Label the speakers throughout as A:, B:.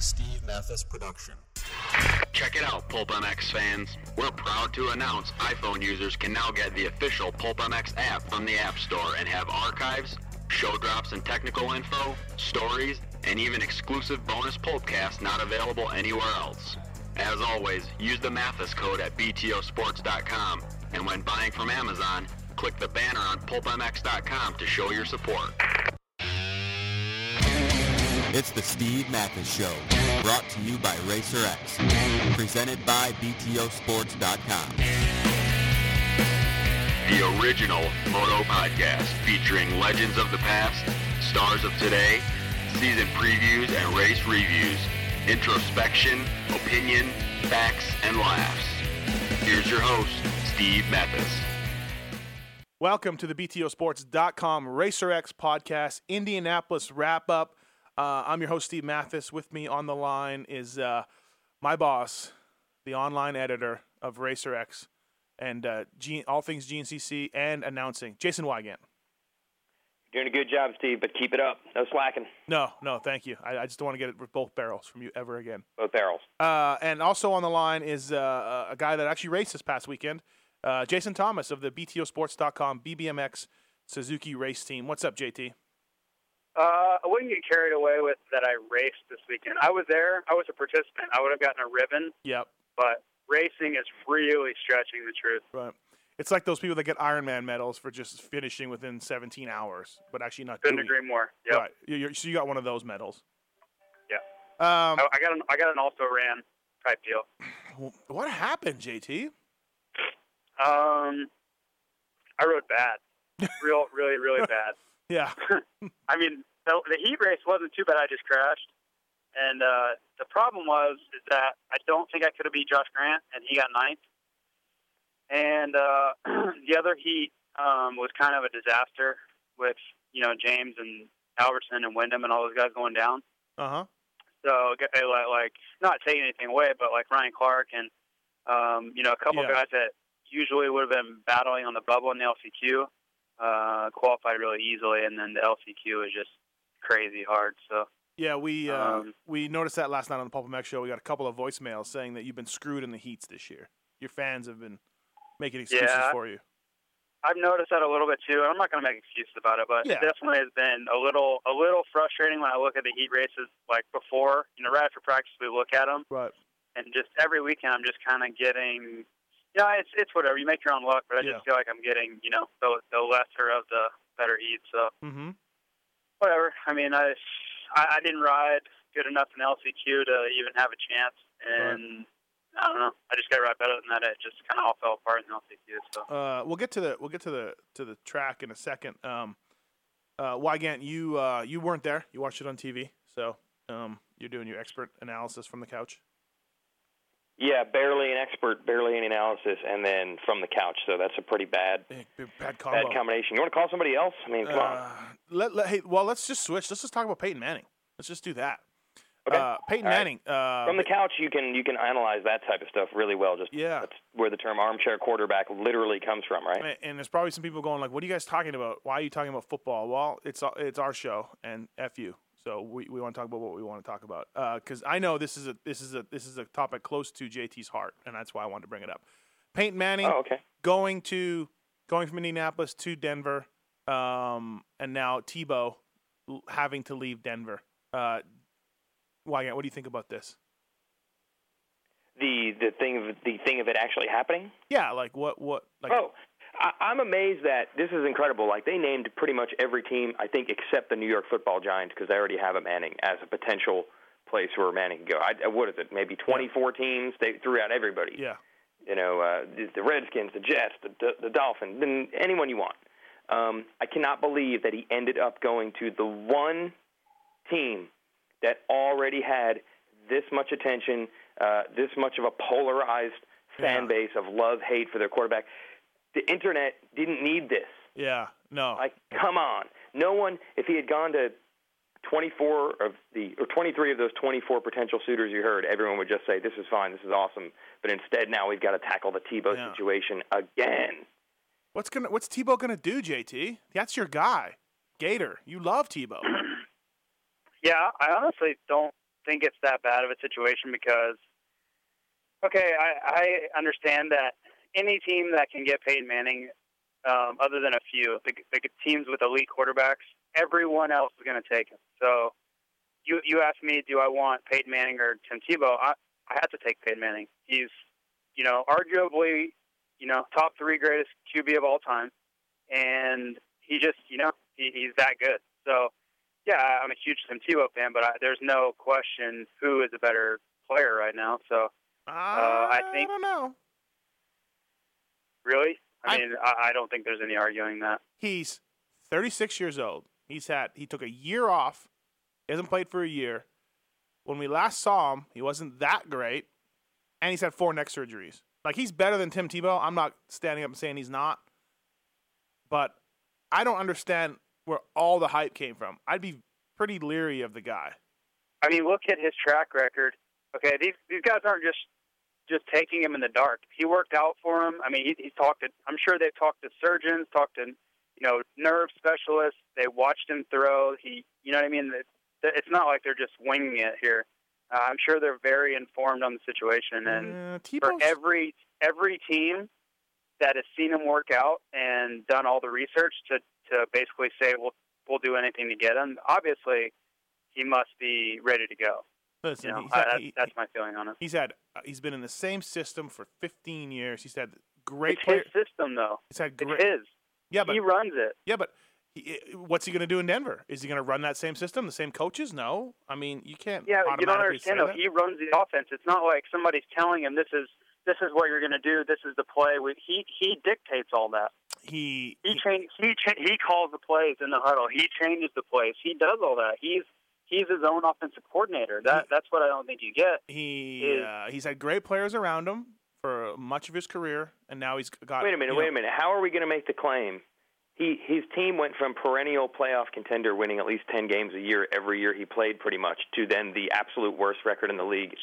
A: Steve Matthes production.
B: Check it out, Pulp MX fans. We're proud to announce iPhone users can now get the official Pulp MX app from the App Store and have archives, show drops and technical info, stories, and even exclusive bonus Pulpcasts not available anywhere else. As always, use the Matthes code at BTOsports.com, and when buying from Amazon, click the banner on PulpMX.com to show your support.
C: It's the Steve Matthes Show, brought to you by RacerX, presented by BTOsports.com.
B: The original Moto Podcast featuring legends of the past, stars of today, season previews and race reviews, introspection, opinion, facts, and laughs. Here's your host, Steve Matthes.
D: Welcome to the BTOsports.com RacerX podcast, Indianapolis wrap up. Uh, I'm your host, Steve Matthes. With me on the line is uh, my boss, the online editor of Racer X and uh, G- all things GNCC and announcing, Jason Weigandt.
E: Doing a good job, Steve, but keep it up. No slacking.
D: No, no, thank you. I, I just don't want to get it with both barrels from you ever again.
E: Both barrels.
D: Uh, and also on the line is uh, a guy that actually raced this past weekend, uh, Jason Thomas of the BTOsports.com BBMX Suzuki race team. What's up, JT?
F: Uh, I wouldn't get carried away with that I raced this weekend. I was there. I was a participant. I would have gotten a ribbon,
D: Yep.
F: but racing is really stretching the truth.
D: Right. It's like those people that get Ironman medals for just finishing within 17 hours, but actually not
F: Couldn't
D: doing
F: agree more. Yep.
D: Right. You're- so you got one of those medals.
F: Yeah.
D: Um,
F: I, I got an I got an also ran type deal.
D: what happened, JT?
F: Um, I rode bad, real, really, really bad.
D: Yeah.
F: I mean, the, the heat race wasn't too bad. I just crashed, and uh, the problem was is that I don't think I could have beat Josh Grant, and he got ninth. And uh, the other heat um, was kind of a disaster with you know James and Albertson and Windham and all those guys going down.
D: Uh huh.
F: So like not taking anything away, but like Ryan Clark and um, you know a couple
D: Yeah.
F: guys that usually would have been battling on the bubble in the LCQ uh, qualified really easily, and then the LCQ is just crazy hard. So
D: Yeah, we uh,
F: Um,
D: we noticed that last night on the Pulp MX show. We got a couple of voicemails saying that you've been screwed in the heats this year. Your fans have been making excuses
F: Yeah.
D: for you.
F: I've noticed that a little bit too. and I'm not going to make excuses about it, but
D: Yeah.
F: it definitely has been a little a little frustrating when I look at the heat races like before. You know, right after practice we look at them,
D: Right.
F: and just every weekend I'm just kind of getting. You know, it's it's whatever. You make your own luck, but I
D: Yeah.
F: just feel like I'm getting you know the the lesser of the better heat. So
D: Mm-hmm.
F: whatever. I mean, I I, I didn't ride good enough in LCQ to even have a chance, and I don't know. I just got ride better than that. It just kind of all fell apart in LCQ. So
D: Uh, we'll get to the we'll get to the to the track in a second. Um, uh, Weigandt, you uh, you weren't there. You watched it on TV, so um, you're doing your expert analysis from the couch.
E: Yeah, barely an expert, barely any analysis, and then from the couch. So that's a pretty bad,
D: Big, big, bad combo.
E: bad combination. You want to call somebody else? I mean, come on.
D: Uh, let, let, hey, well, let's just switch. Let's just talk about Peyton Manning. Let's just do that.
E: Okay.
D: Uh, Peyton
E: right.
D: Manning. Uh,
E: From the couch, you can you can analyze that type of stuff really well. Just
D: Yeah.
E: that's where the term armchair quarterback literally comes from, right?
D: and- there's probably some people going like, "What are you guys talking about? Why are you talking about football?" Well, it's it's our show, and f you. So we, we want to talk about what we want to talk about because I know this is a this is a this is a topic close to JT's heart, and that's why I wanted to bring it up. Peyton Manning
E: Oh, okay.
D: going to going from Indianapolis to Denver, um, and now Tebow having to leave Denver. Uh, Weigandt, what do you think about this?
E: The the thing of the thing of it actually happening.
D: Yeah, like what what like
E: oh, I, I'm amazed that this is incredible. Like they named pretty much every team, I think, except the New York Football Giants because they already have a Manning as a potential place where Manning can go. I, what is it? Maybe 24 teams. They threw out everybody.
D: yeah
E: you know, uh, the, the Redskins, the Jets, the, the, the Dolphins, then anyone you want. Um, I cannot believe that he ended up going to the one team that already had this much attention, uh, this much of a polarized fan
D: Yeah.
E: base of love hate for their quarterback. The internet didn't need this.
D: yeah no
E: Like, come on. No one, if he had gone to 24 of the, or 23 of those 24 potential suitors you heard, everyone would just say, this is fine, this is awesome. But instead, now we've got to tackle the Tebow
D: Yeah.
E: situation again.
D: What's gonna What's Tebow gonna do, JT? That's your guy, Gator. You love Tebow.
F: yeah, I honestly don't think it's that bad of a situation because, okay, I, I understand that any team that can get Peyton Manning, um, other than a few, the, the teams with elite quarterbacks, everyone else is going to take him. So you you ask me, do I want Peyton Manning or Tim Tebow? I I have to take Peyton Manning. He's you know arguably you know top three greatest QB of all time, and he just you know he, he's that good. So yeah, I'm a huge Tim Tebow fan, but I, there's no question who is a better player right now. So
D: Uh,
F: I
D: I
F: think-
D: don't know.
F: Really, I mean, I, I don't think there's any arguing that.
D: He's 36 years old. He's had he took a year off. He hasn't played for a year. When we last saw him, he wasn't that great, and he's had four neck surgeries. Like he's better than Tim Tebow. I'm not standing up and saying he's not, but I don't understand where all the hype came from. I'd be pretty leery of the guy.
F: I mean, look at his track record. Okay, these these guys aren't just just taking him in the dark. He worked out for him. I mean, he, he's talked to. I'm sure they've talked to surgeons, talked to you know nerve specialists. They watched him throw. He, you know what I mean. It- It's not like they're just winging it here. Uh, I'm sure they're very informed on the situation, and
D: Uh,
F: for every every team that has seen him work out and done all the research to to basically say we'll we'll do anything to get him. Obviously, he must be ready to go.
D: Listen,
F: You know,
D: he's
F: I,
D: had,
F: that's,
D: he-
F: that's my feeling on it.
D: he's had uh, he's been in the same system for 15 years. He's had great
F: It's
D: player.
F: his system, though.
D: He's had
F: It's
D: great.
F: his.
D: Yeah, but
F: he runs it.
D: Yeah, but he, what's he going to do in Denver? Is he going to run that same system, the same coaches? No. I mean, you can't.
F: Yeah, you don't understand though.
D: that.
F: He runs the offense. It's not like somebody's telling him this is this is what you're going to do. This is the play. He he dictates all that.
D: He,
F: He
D: he-
F: change, he he calls the plays in the huddle. He changes the plays. He does all that. He's he's his own offensive coordinator. That that's what I don't think you get.
D: he
F: is-
D: uh, he's had great players around him for much of his career, and now he's got.
E: Wait a minute, wait
D: know,
E: a minute. How are we going to make the claim? He his team went from perennial playoff contender, winning at least ten games a year every year he played, pretty much, to then the absolute worst record in the league.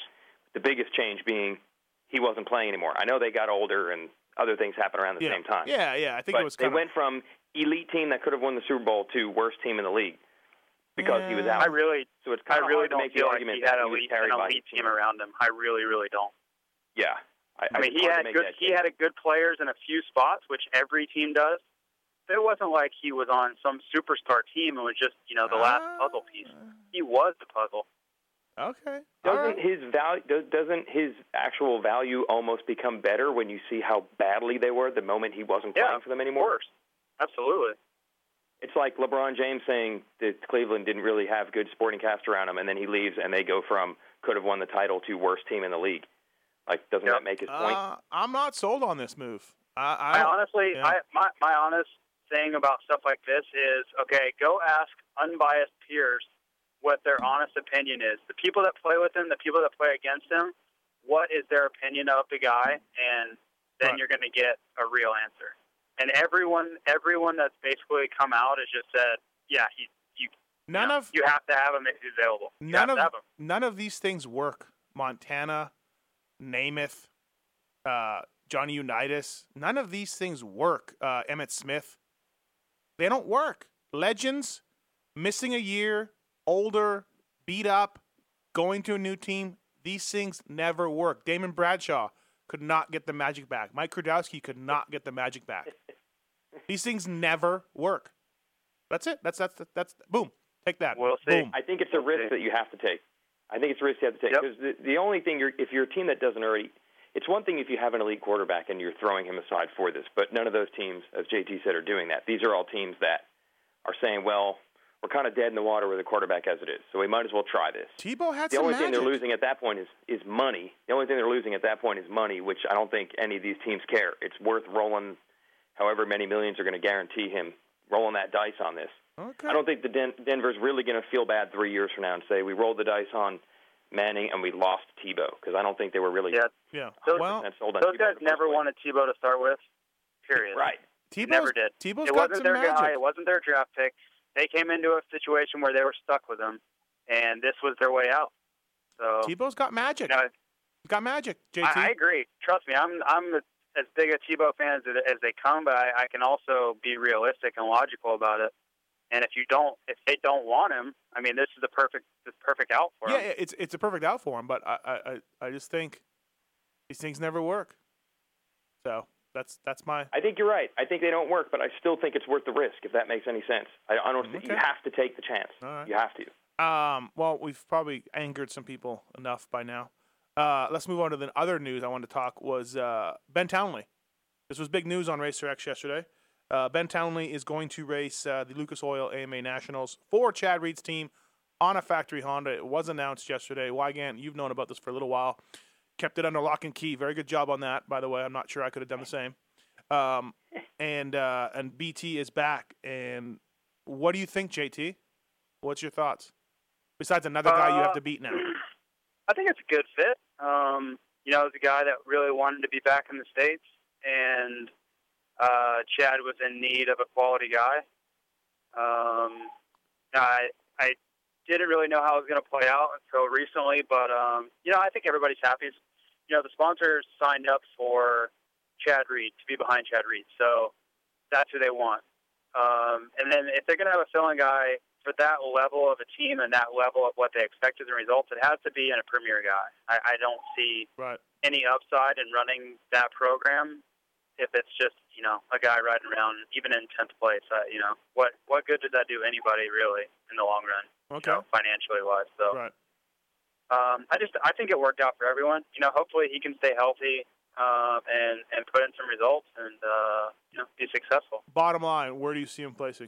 E: The biggest change being he wasn't playing anymore. I know they got older and other things happened around the
D: yeah,
E: same time.
D: Yeah, yeah. I think
E: but
D: it was
E: they
D: kind
E: went from elite team that could have won the Super Bowl to worst team in the league because he was out.
F: I really
E: so it's
F: I
E: kind of
F: really
E: hard to
F: don't
E: make the
F: feel like
E: argument
F: he
E: that
F: had
E: he was carried
F: an
E: by
F: elite
E: his
F: team around him. I really really don't.
E: Yeah,
F: I mean, he had good he had a good players in a few spots, which every team does. It wasn't like he was on some superstar team and was just you know the last
D: Ah.
F: puzzle piece. He was the puzzle.
D: Okay.
E: Doesn't
D: right.
E: his value does, doesn't his actual value almost become better when you see how badly they were the moment he wasn't
F: Yeah,
E: playing for them anymore?
F: Of
E: anymore?
F: course, absolutely.
E: It's like LeBron James saying that Cleveland didn't really have good sporting cast around him, and then he leaves, and they go from could have won the title to worst team in the league. Like, doesn't
F: Yep.
E: that make his point?
D: Uh, I'm not sold on this move. I, I,
F: I honestly,
D: yeah.
F: I my my honest thing about stuff like this is okay. Go ask unbiased peers what their honest opinion is. The people that play with him, the people that play against him, what is their opinion of the guy, and then
D: Right.
F: you're going to get a real answer. And everyone, everyone that's basically come out has just said, yeah, he, you,
D: none
F: you know,
D: of
F: you have to have him if he's available. You
D: none of none of these things work. Montana, Namath, uh, Johnny Unitas. None of these things work. Uh, Emmitt Smith. They don't work. Legends missing a year, older, beat up, going to a new team. These things never work. Damon Bradshaw could not get the magic back. Mike Kiedrowski could not get the magic back. These things never work. That's it. That's that's that's boom. Take that.
F: We'll see.
D: Boom.
E: I think it's a risk that you have to take. I think it's a risk you have to take
F: Yep.
E: because the, the only thing you're if you're a team that doesn't already, it's one thing if you have an elite quarterback and you're throwing him aside for this, but none of those teams, as JT said, are doing that. These are all teams that are saying, well, we're kind of dead in the water with a quarterback as it is, so we might as well try this.
D: Tebow had
E: The
D: some
E: only thing they're losing at that point is is money. The only thing they're losing at that point is money, which I don't think any of these teams care. It's worth rolling, however many millions are going to guarantee him rolling that dice on this.
D: Okay.
E: I don't think the Den- Denver's really going to feel bad three years from now and say we rolled the dice on Manning and we lost Tebow because I don't think they were really
F: Yeah,
D: Yeah.
E: 100%
D: well,
E: sold on
F: those
E: Tebow
F: guys never wanted Tebow to start with. Period.
E: Right.
D: Tebow's,
F: never did.
D: Tebow's
F: it
D: got
F: wasn't
D: some
F: their
D: magic.
F: guy. It wasn't their draft pick. They came into a situation where they were stuck with him, and this was their way out. So
D: Tebow's got magic.
F: you know,
D: He's got magic. JT.
F: I, I agree. Trust me, I'm I'm as big a Tebow fan as, as they come, but I, I can also be realistic and logical about it. And if you don't, if they don't want him, I mean, this is the perfect, the perfect out for
D: Yeah,
F: him.
D: yeah, it's it's a perfect out for him, but I, I, I- I just think these things never work. So that's that's my
E: I think you're right. I think they don't work, but I still think it's worth the risk. If that makes any sense, I, I don't. think You have to take the chance.
D: All right.
E: You have to.
D: Um, well, we've probably angered some people enough by now. Uh, let's move on to the other news I wanted to talk was uh, Ben Townley. This was big news on Racer X yesterday. Uh, ben Townley is going to race uh, the Lucas Oil AMA Nationals for Chad Reed's team on a factory Honda. It was announced yesterday. Weigandt, you've known about this for a little while. Kept it under lock and key. Very good job on that, by the way. I'm not sure I could have done the same. Um, and uh, and BT is back. And what do you think, JT? What's your thoughts? Besides another guy you have
F: Uh,
D: to beat now.
F: I think it's a good fit. Um, you know, it's a guy that really wanted to be back in the states, and uh, Chad was in need of a quality guy. Um, I I didn't really know how it was going to play out until recently, but um, you know, I think everybody's happy. You know, the sponsors signed up for Chad Reed to be behind Chad Reed, so that's who they want. Um, and then if they're going to have a filling guy for that level of a team and that level of what they expect as a result, it has to be in a premier guy. I, I don't see
D: Right.
F: any upside in running that program if it's just you know a guy riding around even in tenth place. Uh, you know what what good does that do anybody really in the long run?
D: Okay.
F: You know, financially wise. So
D: Right.
F: um, I just I think it worked out for everyone. You know, hopefully he can stay healthy um, and and put in some results and uh, you know be successful.
D: Bottom line, where do you see him placing?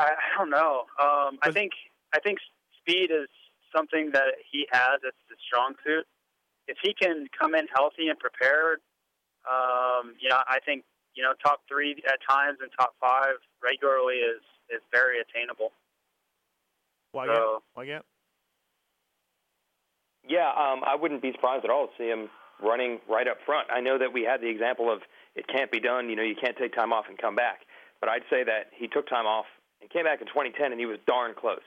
F: I, I don't know. Um, I think I think speed is something that he has. It's his strong suit. If he can come in healthy and prepared, um, you know, I think you know top three at times and top five regularly is is very attainable.
D: Weigandt?
F: So
D: Weigandt?
E: Yeah, um, I wouldn't be surprised at all to see him running right up front. I know that we had the example of it can't be done. You know, you can't take time off and come back. But I'd say that he took time off and came back in 2010, and he was darn close,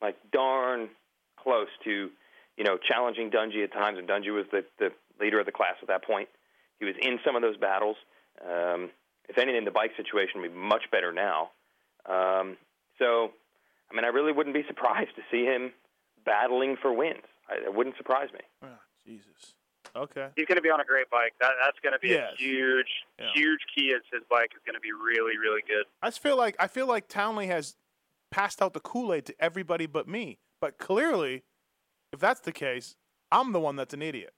E: like darn close to, you know, challenging Dungey at times. And Dungey was the the leader of the class at that point. He was in some of those battles. Um, if anything, the bike situation would be much better now. Um, so, I mean, I really wouldn't be surprised to see him battling for wins. I, it wouldn't surprise me.
D: Oh, Jesus. Okay.
F: he's going to be on a great bike. That that's going to be
D: Yes.
F: a huge
D: Yeah.
F: huge key. Is his bike is going to be really really good.
D: I just feel like I feel like Townley has passed out the Kool Aid to everybody but me. But clearly, if that's the case, I'm the one that's an idiot.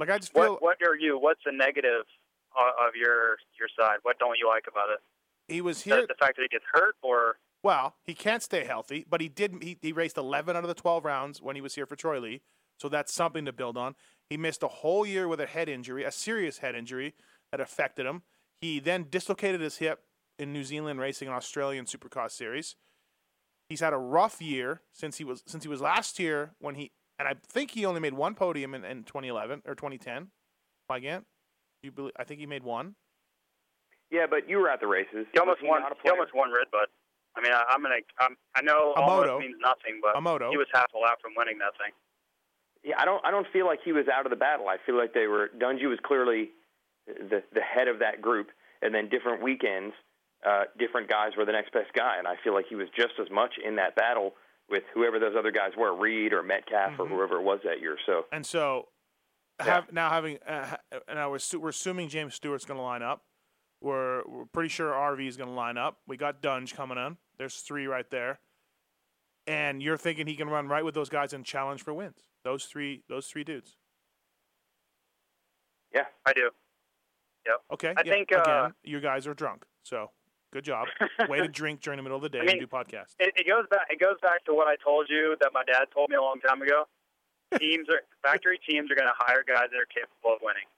D: Like I just feel
F: What what are you? What's the negative of your your side? What don't you like about it?
D: he was
F: The,
D: here.
F: the fact that he gets hurt, or
D: Well, he can't stay healthy, but he did. He, he raced 11 out of the 12 rounds when he was here for Troy Lee, so that's something to build on. He missed a whole year with a head injury, a serious head injury that affected him. He then dislocated his hip in New Zealand racing an Australian Supercross series. He's had a rough year since he was since he was last year when he and I think he only made one podium in, in 2011 or 2010. Weigandt, you believe? I think he made one.
E: Yeah, but you were at the races.
F: he almost won.
E: not
F: He almost won Redbud. I mean, I, I'm gonna. I'm, I know
D: A
F: almost
D: moto.
F: means nothing, but
D: A moto.
F: he was half a lap from winning that thing.
E: Yeah, I don't. I don't feel like he was out of the battle. I feel like they were. Dungey was clearly the the head of that group, and then different weekends, uh, different guys were the next best guy, and I feel like he was just as much in that battle with whoever those other guys were, Reed or Metcalf
D: Mhm.
E: or whoever it was that year. So
D: And so,
E: Yeah.
D: have, now having uh, now we're, we're assuming James Stewart's going to line up. We're we're pretty sure RV is going to line up. We got Dungey coming in. There's three right there, and you're thinking he can run right with those guys and challenge for wins. Those three those three dudes.
E: yeah,
F: I do.
D: Okay.
F: I
D: yeah,
F: think, uh,
D: again, you guys are drunk. So good job. Way to drink during the middle of the day
F: I mean,
D: and do podcast.
F: It, it goes back. It goes back to what I told you that my dad told me a long time ago. teams are factory teams are going to hire guys that are capable of winning.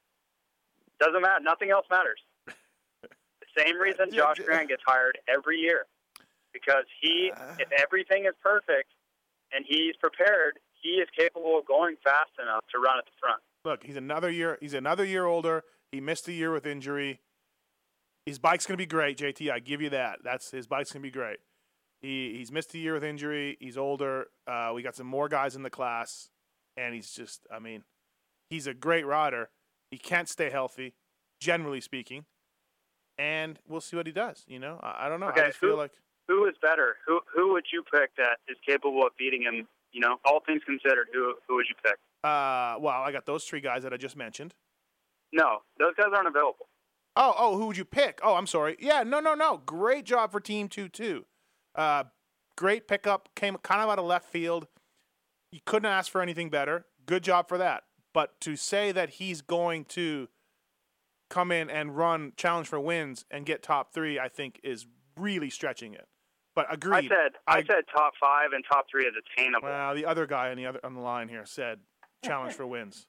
F: Doesn't matter. Nothing else matters. The same reason
D: Yeah,
F: Josh
D: d-
F: Grant gets hired every year because he,
D: Uh.
F: if everything is perfect and he's prepared, he is capable of going fast enough to run at the front.
D: Look, he's another year. He's another year older. He missed a year with injury. His bike's gonna be great, JT. I give you that. That's his bike's gonna be great. He he's missed a year with injury. He's older. Uh, we got some more guys in the class, and he's just. I mean, he's a great rider. He can't stay healthy, generally speaking, and we'll see what he does. You know, I, I don't know.
F: Okay,
D: I just
F: who-
D: feel like
F: Who is better? Who who would you pick that is capable of beating him? You know, all things considered, who who would you pick?
D: uh, well, I got those three guys that I just mentioned.
F: No, those guys aren't available.
D: Oh, oh, who would you pick? Oh, I'm sorry. Yeah, no, no, no. Great job for Team Two Two. Uh, great pickup. Came kind of out of left field. You couldn't ask for anything better. Good job for that. But to say that he's going to come in and run challenge for wins and get top three, I think is really stretching it. But agreed.
F: I said I,
D: I-
F: said top five and top three is attainable.
D: well, the other guy on the other on the line here said challenge for wins.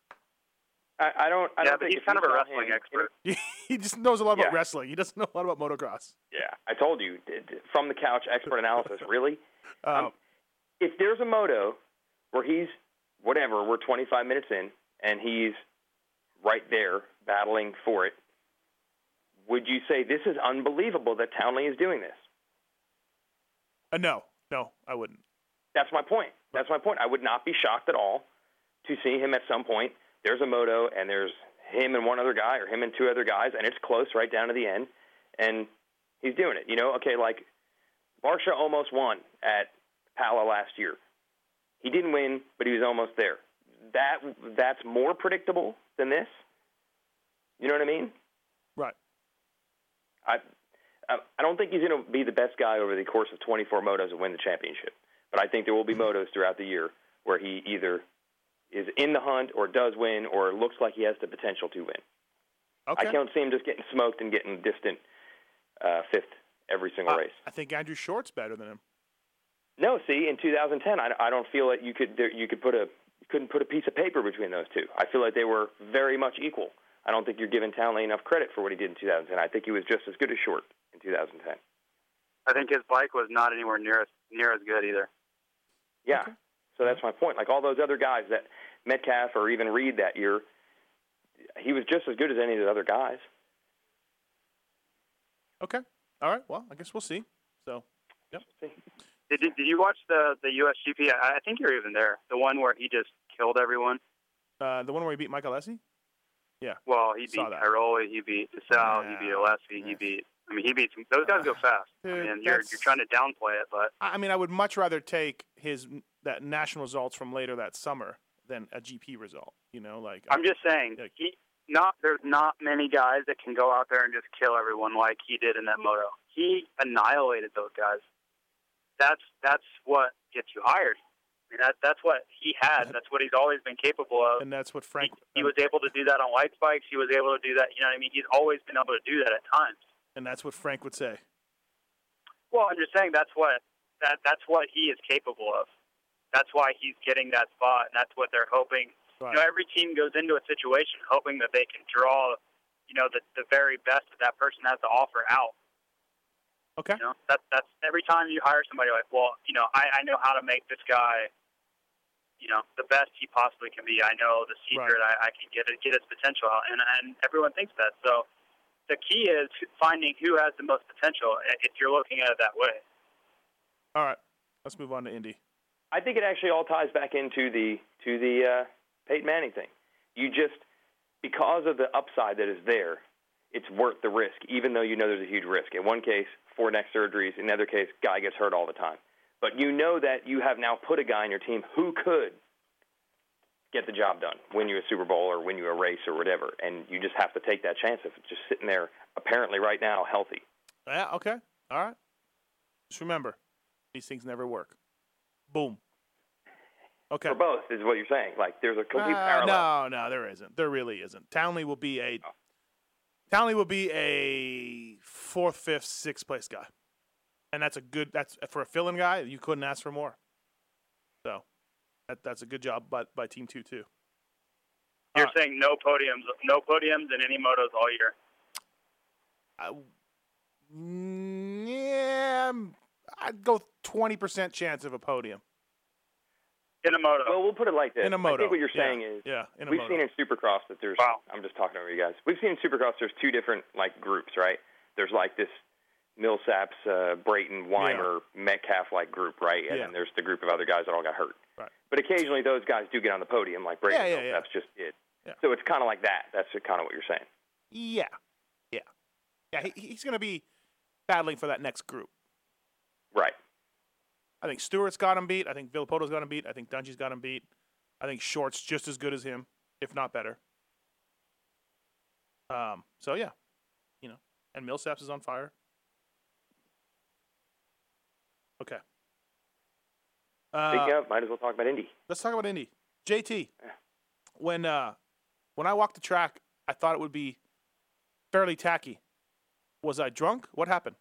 E: I, I don't. I
F: yeah,
E: don't
F: but
E: think
F: he's kind of a wrestling
E: him-
F: expert.
D: he just knows a lot about
E: Yeah.
D: wrestling. He doesn't know a lot about motocross.
E: Yeah, I told you d- d- from the couch expert analysis. Really,
D: Uh,
E: Um, if there's a moto where he's whatever, we're 25 minutes in and he's right there battling for it, would you say this is unbelievable that Townley is doing this?
D: Uh, no, no, I wouldn't.
E: That's my point. That's my point. I would not be shocked at all to see him at some point. There's a moto and there's him and one other guy or him and two other guys and it's close right down to the end and he's doing it. You know, okay, like Barcia almost won at Pala last year. He didn't win, but he was almost there. That that's more predictable than this. You know what I mean?
D: Right.
E: I I don't think he's going to be the best guy over the course of 24 motos and win the championship. But I think there will be motos throughout the year where he either is in the hunt or does win or looks like he has the potential to win.
D: Okay.
E: I can't see him just getting smoked and getting distant uh, fifth every single
D: Uh,
E: race.
D: I think Andrew Short's better than him.
E: No, see, in 2010, I, I don't feel that you could there, you could put a you couldn't put a piece of paper between those two. I feel like they were very much equal. I don't think you're giving Townley enough credit for what he did in 2010. I think he was just as good as Short in 2010.
F: I think his bike was not anywhere near as near as good either.
E: Yeah.
D: Okay.
E: So that's my point. Like all those other guys that Metcalf or even Reed that year, he was just as good as any of the other guys.
D: Okay. All right. Well, I guess we'll see. So,
F: Did you, did you watch the the USGP? I, I think you're even there. The one where he just killed everyone.
D: uh, the one where he beat Michael Alessi?
F: Well, he beat
D: Saw that.
F: Cairoli, he beat DeSalle, he beat
D: Yeah.
F: Alessi, he beat. I mean, he beats those guys go fast.
D: Dude,
F: I mean, you're you're trying to downplay it, but
D: I I mean, I would much rather take his that national results from later that summer than a GP result. You know, like
F: I'm just saying,
D: Like-
F: he not there's not many guys that can go out there and just kill everyone like he did in that moto. He annihilated those guys. That's that's what gets you hired. I mean, that that's what he had. That's what he's always been capable of.
D: and that's what
F: He,
D: Frank
F: he uh, was able to do that on light spikes. He was able to do that. You know what I mean? He's always been able to do that at times.
D: And that's what Frank would say.
F: Well, I'm just saying that's what that that's what he is capable of. That's why he's getting that spot, and that's what they're hoping.
D: Right.
F: You know, every team goes into a situation hoping that they can draw, you know, the the very best that that person has to offer out.
D: Okay.
F: You know, that's that's every time you hire somebody like, well, you know, I I know how to make this guy, you know, the best he possibly can be. I know the secret. I, I can get it, get his potential out, and and everyone thinks that. So the key is finding who has the most potential. If you're looking at it that way.
D: All right. Let's move on to Indy.
E: I think it actually all ties back into the to the uh, Peyton Manning thing. You just because of the upside that is there, it's worth the risk, even though you know there's a huge risk. In one case, four neck surgeries. In the other case, guy gets hurt all the time. But you know that you have now put a guy on your team who could get the job done, win you a Super Bowl or win you a race or whatever, and you just have to take that chance if it's just sitting there, apparently right now healthy.
D: Yeah. Okay. All right. Just remember, these things never work. Boom. Okay.
E: For both is what you're saying. Like there's a complete
D: Uh,
E: parallel.
D: no, no, there isn't. There really isn't. Townley will be a Townley will be a fourth, fifth, sixth place guy, and that's a good. That's for a fill-in guy. You couldn't ask for more. So, that that's a good job by by Team Two too.
F: You're
D: Uh,
F: saying no podiums, no podiums in any motos all year.
D: I, yeah, I'd go twenty percent chance of a podium
F: In a moto.
E: Well, we'll put it like this.
D: in a moto.
E: I think what you're
D: Yeah,
E: saying is
D: yeah, in a
E: we've
D: moto.
E: seen in Supercross that there's.
F: Wow.
E: I'm just talking over you guys. We've seen in Supercross there's two different like groups, right? There's like this Millsaps, uh, Brayton, Weimer, Metcalf like group, right? And
D: Yeah.
E: then there's the group of other guys that all got hurt.
D: Right.
E: But occasionally those guys do get on the podium, like Brayton.
D: Yeah, yeah, yeah.
E: Millsaps just it.
D: Yeah.
E: So it's kind of like that. That's kind of what you're saying.
D: Yeah, yeah. Yeah, he, he's going to be battling for that next group.
E: Right.
D: I think Stewart's got him beat. I think Villopoto's got him beat. I think Dungey's got him beat. I think Short's just as good as him, if not better. Um. So yeah, you know, and Millsaps is on fire. Okay. Uh,
E: Speaking of, might as well talk about Indy.
D: Let's talk about Indy. JT, when uh, when I walked the track, I thought it would be fairly tacky. Was I drunk? What happened?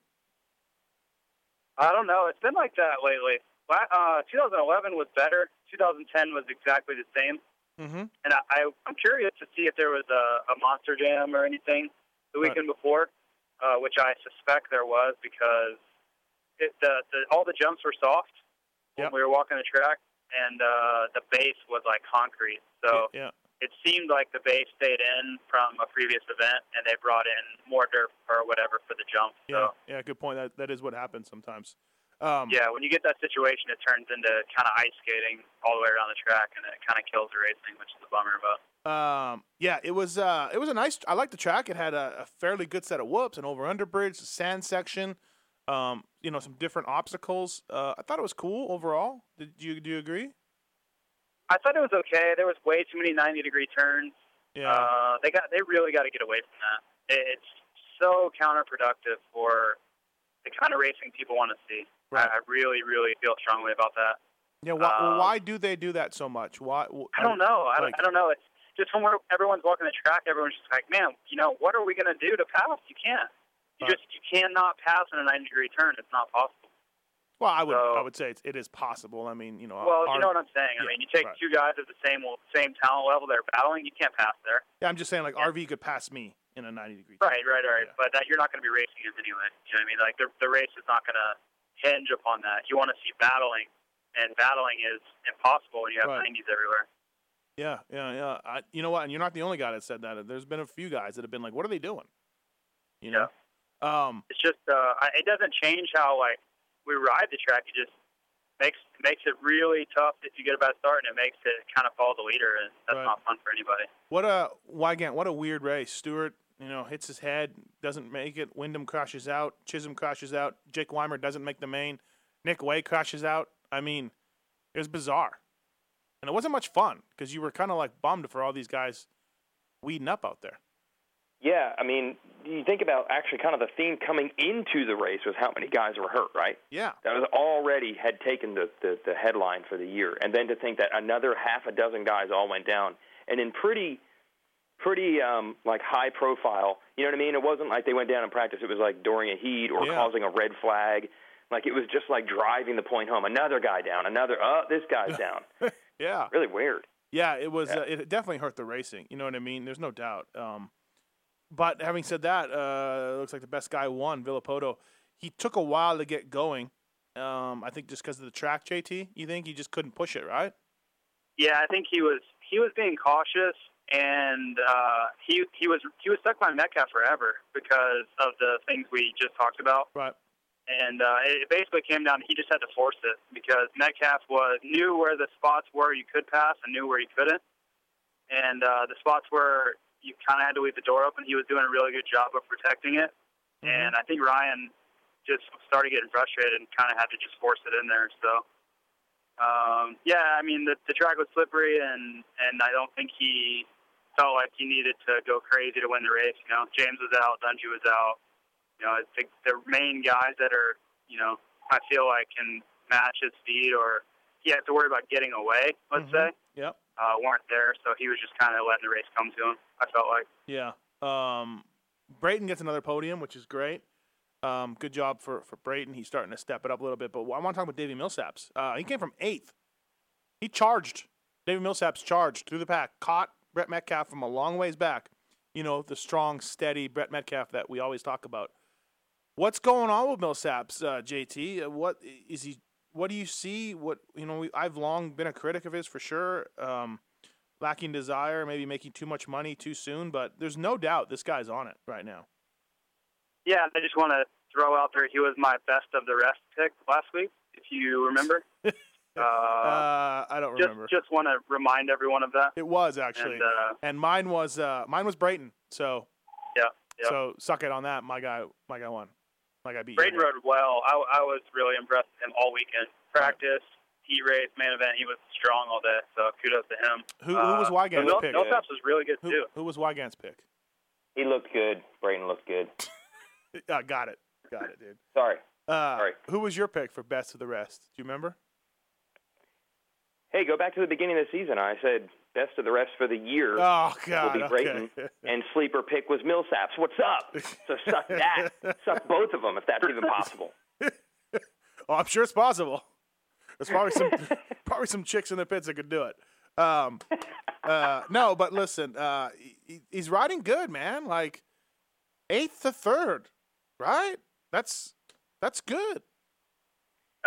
F: I don't know. It's been like that lately. Uh, 2011 was better. 2010 was exactly the same.
D: Mm-hmm.
F: And I, I, I'm curious to see if there was a, a monster jam or anything the
D: Right.
F: weekend before, uh, which I suspect there was because it, the, the, all the jumps were soft
D: Yep.
F: we were walking the track, and uh, the base was like concrete. So
D: yeah,
F: it seemed like the base stayed in from a previous event, and they brought in more dirt or whatever for the jump.
D: yeah,
F: So
D: yeah. Good point. That that is what happens sometimes. Um,
F: yeah, when you get that situation, it turns into kind of ice skating all the way around the track, and it kind of kills the racing, which is a bummer But
D: Um, yeah, it was uh, it was a nice. I liked the track. It had a, a fairly good set of whoops, an over under bridge, sand section. Um, you know, some different obstacles. Uh, I thought it was cool overall. Did you do you agree?
F: I thought it was okay. There was way too many 90 degree turns.
D: Yeah,
F: Uh, they got they really got to get away from that. It's so counterproductive for the kind of racing people want to see.
D: Right.
F: I, I really, really feel strongly about that.
D: yeah. Why, well,
F: um,
D: why do they do that so much? Why? wh-
F: I don't know. I, don't I don't know. It's just when we're, everyone's walking the track, everyone's just like, man, you know, what are we going to do to pass? You can't. You just you cannot pass in a 90 degree turn. It's not possible.
D: Well, I would I would say it's, it is possible. I mean, you know,
F: Well,
D: our-
F: you know what I'm saying. I mean, you take
D: right.
F: two guys at the same same talent level, they're battling. You can't pass there.
D: yeah, I'm just saying like
F: Yeah.
D: RV could pass me in a 90 degree.
F: Right, right, right.
D: Yeah.
F: But that you're not going to be racing him anyway. You know what I mean? Like the the race is not going to hinge upon that. You want to see battling, and battling is impossible when you have
D: Right.
F: 90s everywhere.
D: Yeah, yeah, yeah. I, you know what? And you're not the only guy that said that. There's been a few guys that have been like, "What are they doing?" You know. Um.
F: It's just uh, it doesn't change how like we ride the track. It just makes makes it really tough if you get a bad start, and it makes it kind of follow the leader, and that's
D: Right.
F: not fun for anybody.
D: What a Weigandt, what a weird race. Stewart, you know, hits his head, doesn't make it. Windham crashes out. Chisholm crashes out. Jake Weimer doesn't make the main. Nick Wey crashes out. I mean, it was bizarre, and it wasn't much fun because you were kind of like bummed for all these guys weeding up out there.
E: Yeah, I mean, you think about actually kind of the theme coming into the race was how many guys were hurt, right?
D: Yeah,
E: That was already had taken the, the, the headline for the year. And then to think that another half a dozen guys all went down and in pretty pretty um like high profile. You know what I mean? It wasn't like they went down in practice. It was like during a heat or
D: Yeah.
E: causing a red flag. Like it was just like driving the point home. Another guy down, another oh, this guy's down.
D: yeah,
E: Really weird.
D: yeah. It was.
E: Yeah.
D: Uh, it definitely hurt the racing. You know what I mean? There's no doubt. Um, but having said that, uh, it looks like the best guy won, Villopoto. He took a while to get going. Um, I think just because of the track, JT. You think he just couldn't push it, right?
F: Yeah, I think he was he was being cautious, and uh, he he was he was stuck by Metcalf forever because of the things we just talked about.
D: Right.
F: and uh, it basically came down. He just had to force it because Metcalf was knew where the spots were you could pass and knew where you couldn't, and uh, the spots where you kind of had to leave the door open. He was doing a really good job of protecting it, and I think Ryan just started getting frustrated and kind of had to just force it in there. So. Um, yeah, I mean the the track was slippery, and and I don't think he felt like he needed to go crazy to win the race. You know, James was out, Dungey was out, you know, I think the main guys that are, you know, I feel like can match his speed or he has to worry about getting away, let's
D: Mhm.
F: say,
D: Yep.
F: Uh, weren't there. So he was just kind of letting the race come to him, I felt like.
D: Yeah. Um, Brayton gets another podium, which is great. Um, good job for, for Brayton. He's starting to step it up a little bit. But I want to talk about Davi Millsaps. Uh, he came from eighth. He charged. Davi Millsaps charged through the pack, caught Brett Metcalf from a long ways back. You know, the strong, steady Brett Metcalf that we always talk about. What's going on with Millsaps, uh, JT? What is he? What do you see? What you know? We, I've long been a critic of his for sure. Um, lacking desire, maybe making too much money too soon. But there's no doubt this guy's on it right now.
F: Yeah, I just want to throw out there he was my best of the rest pick last week, if you remember. uh,
D: Uh, I don't
F: just
D: remember.
F: just want to remind everyone of that.
D: it was actually,
F: And uh,
D: and mine was uh, mine was Brayton. So
F: yeah, Yep.
D: So suck it on that. My guy, my guy won. My guy beat
F: Brayton
D: you.
F: rode well. I, I was really impressed with him all weekend. Practice, heat race, main event, he was strong all day. So kudos to him.
D: Who, who was
F: Uh,
D: Weigandt's
F: Mil-
D: pick?
F: Millsaps was really good
D: Who,
F: too.
D: who was Weigandt's pick?
E: He looked good. Brayton looked good.
D: Uh, got it. Got it, dude.
E: Sorry.
D: Uh,
E: Sorry.
D: Who was your pick for best of the rest? Do you remember?
E: Hey, go back to the beginning of the season. I said best of the rest for the year.
D: Oh God.
E: be
D: okay.
E: Brayton. and sleeper pick was Millsaps. What's up? So suck that. suck both of them if that's even possible.
D: Oh, I'm sure it's possible. There's probably some probably some chicks in the pits that could do it. Um, uh, no, but listen, uh, he, he's riding good, man. Like eighth to third, right? That's that's good.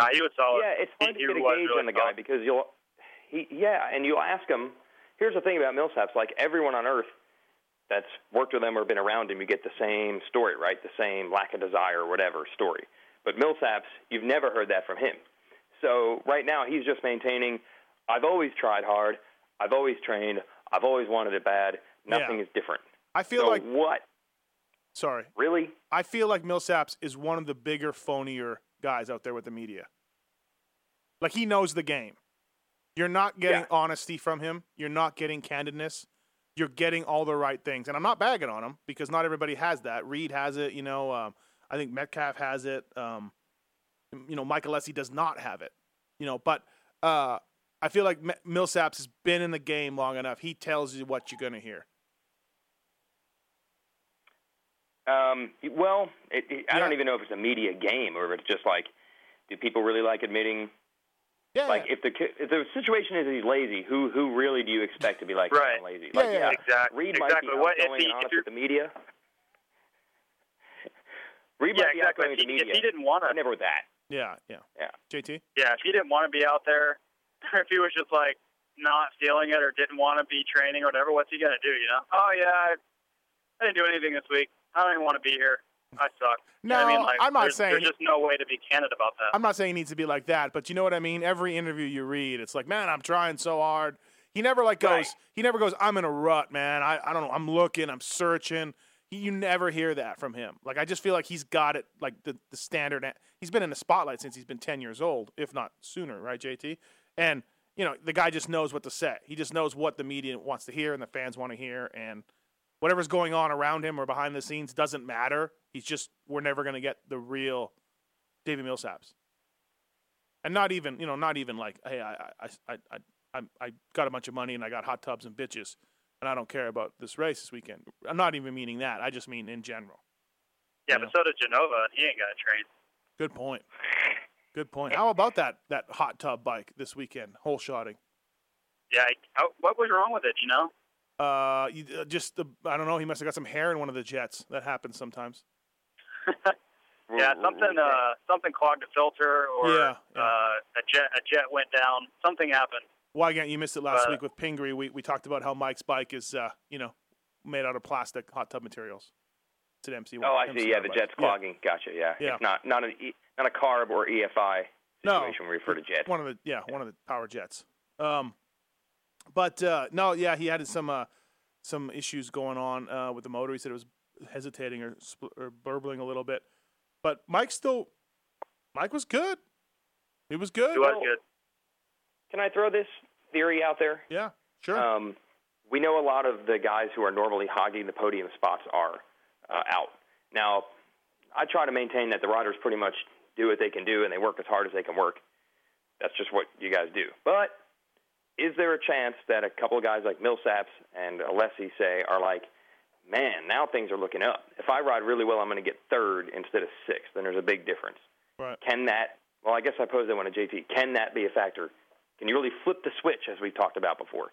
F: Nah, he was solid.
E: Yeah, it's hard
F: He-
E: to
F: he
E: get a gauge
F: really
E: on the guy because you'll, he, yeah, and you'll ask him. Here's the thing about Millsaps: like everyone on earth that's worked with him or been around him, you get the same story, right? The same lack of desire or whatever story. But Millsaps, you've never heard that from him. So right now, he's just maintaining. I've always tried hard. I've always trained. I've always wanted it bad. Nothing
D: Yeah.
E: is different.
D: I feel
E: so
D: like
E: what?
D: sorry,
E: Really?
D: I feel like Millsaps is one of the bigger, phonier guys out there with the media. Like he knows the game. You're not getting
E: Yeah.
D: honesty from him. You're not getting candidness. You're getting all the right things, and I'm not bagging on him because not everybody has that. Reed has it, you know. Um, I think Metcalf has it. Um, you know, Michael Alessi does not have it. You know, but uh, I feel like M- Millsaps has been in the game long enough. He tells you what you're going to hear.
E: Um, well, it, it, I
D: Yeah.
E: don't even know if it's a media game or if it's just like, do people really like admitting?
D: Yeah,
E: Like, if the if the situation is he's lazy, who who really do you expect to be like,
F: Right.
E: I'm lazy?
D: Yeah,
E: Like,
D: yeah,
F: Exactly.
E: Reed
F: exactly.
E: might be
F: What if
E: outgoing
F: he,
E: and
F: if
E: honest with the media. Reed
F: yeah,
E: might be
F: exactly.
E: outgoing
F: If
E: with the
F: he, if he didn't want to,
E: never with that.
D: yeah, yeah,
E: Yeah.
D: JT.
F: yeah, if he didn't want to be out there, or if he was just like not feeling it or didn't want to be training or whatever, what's he gonna do? You know? Oh yeah, I, I didn't do anything this week. I don't even want to be here. I suck.
D: No,
F: I mean, like,
D: I'm not
F: there's,
D: saying
F: there's just no way to be candid about that.
D: I'm not saying he needs to be like that, but you know what I mean. Every interview you read, it's like, man, I'm trying so hard. He never like goes.
E: Right.
D: He never goes. I'm in a rut, man. I, I don't know. I'm looking. I'm searching. He, you never hear that from him. Like I just feel like he's got it. Like the the standard. He's been in the spotlight since he's been 10 years old, if not sooner, right, JT? And you know the guy just knows what to say. He just knows what the media wants to hear and the fans want to hear, and whatever's going on around him or behind the scenes doesn't matter. He's just we're never going to get the real David Millsaps. And not even, you know, not even like, hey, I, I, I, I, I, I got a bunch of money and I got hot tubs and bitches, and I don't care about this race this weekend. I'm not even meaning that. I just mean in general.
F: yeah, but
D: know.
F: so did Genova, and he ain't got to train.
D: Good point. Good point. How about that that hot tub bike this weekend, whole shotting?
F: Yeah, what was wrong with it? You know?
D: Uh, you, uh, just the I don't know. He must have got some hair in one of the jets. That happens sometimes.
F: Yeah, something uh, something clogged a filter, or
D: Yeah, yeah.
F: Uh, a jet a jet went down. Something happened.
D: Weigandt, you missed it last
F: Uh,
D: week with Pingree. We we talked about how Mike's bike is, uh, you know, made out of plastic hot tub materials. It's an MC.
E: Oh, I see. Yeah, the
D: bike.
E: jet's clogging. Gotcha. Yeah.
D: Yeah.
E: It's not not an e, not a carb or EFI
D: No.
E: situation. We refer to jets.
D: One of the yeah, one of the power jets. Um, but uh, no, yeah, he had some uh, some issues going on uh, with the motor. He said it was hesitating or, spl- or burbling a little bit. But Mike still, Mike was good. He was good.
F: It was good.
E: Can I throw this theory out there?
D: Yeah, sure.
E: Um, we know a lot of the guys who are normally hogging the podium spots are uh, out. Now, I try to maintain that the riders pretty much do what they can do and they work as hard as they can work. That's just what you guys do. But is there a chance that a couple of guys like Millsaps and Alessi say are like, man, now things are looking up. If I ride really well, I'm going to get third instead of sixth. Then there's a big difference.
D: right.
E: Can that? Well, I guess I posed that one to JT. Can that be a factor? Can you really flip the switch as we've talked about before?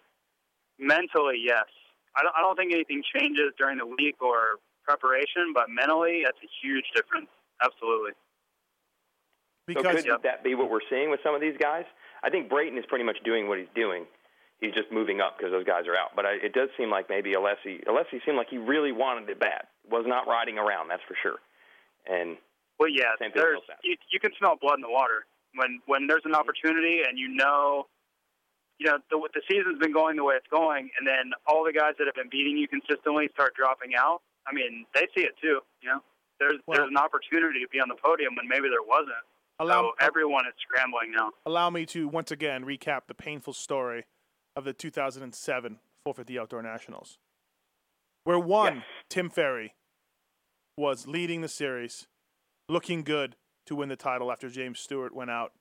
F: Mentally, yes. I don't, I don't think anything changes during the week or preparation, but mentally, that's a huge difference. Absolutely.
D: Because
E: so could that be what we're seeing with some of these guys? I think Brayton is pretty much doing what he's doing. He's just moving up because those guys are out. But I, it does seem like maybe Alessi, Alessi seemed like he really wanted it bad. Was not riding around, that's for sure. And
F: Well, yeah,
E: Same thing
F: there's you, you can smell blood in the water when when there's an opportunity and you know, you know the the season's been going the way it's going, and then all the guys that have been beating you consistently start dropping out. I mean, they see it too. You know, there's
D: Well-
F: there's an opportunity to be on the podium when maybe there wasn't.
D: Allow,
F: so everyone is scrambling now.
D: allow me to once again recap the painful story of the 2007 450 Outdoor Nationals, where one
E: Yes.
D: Tim Ferry was leading the series, looking good to win the title after James Stewart went out,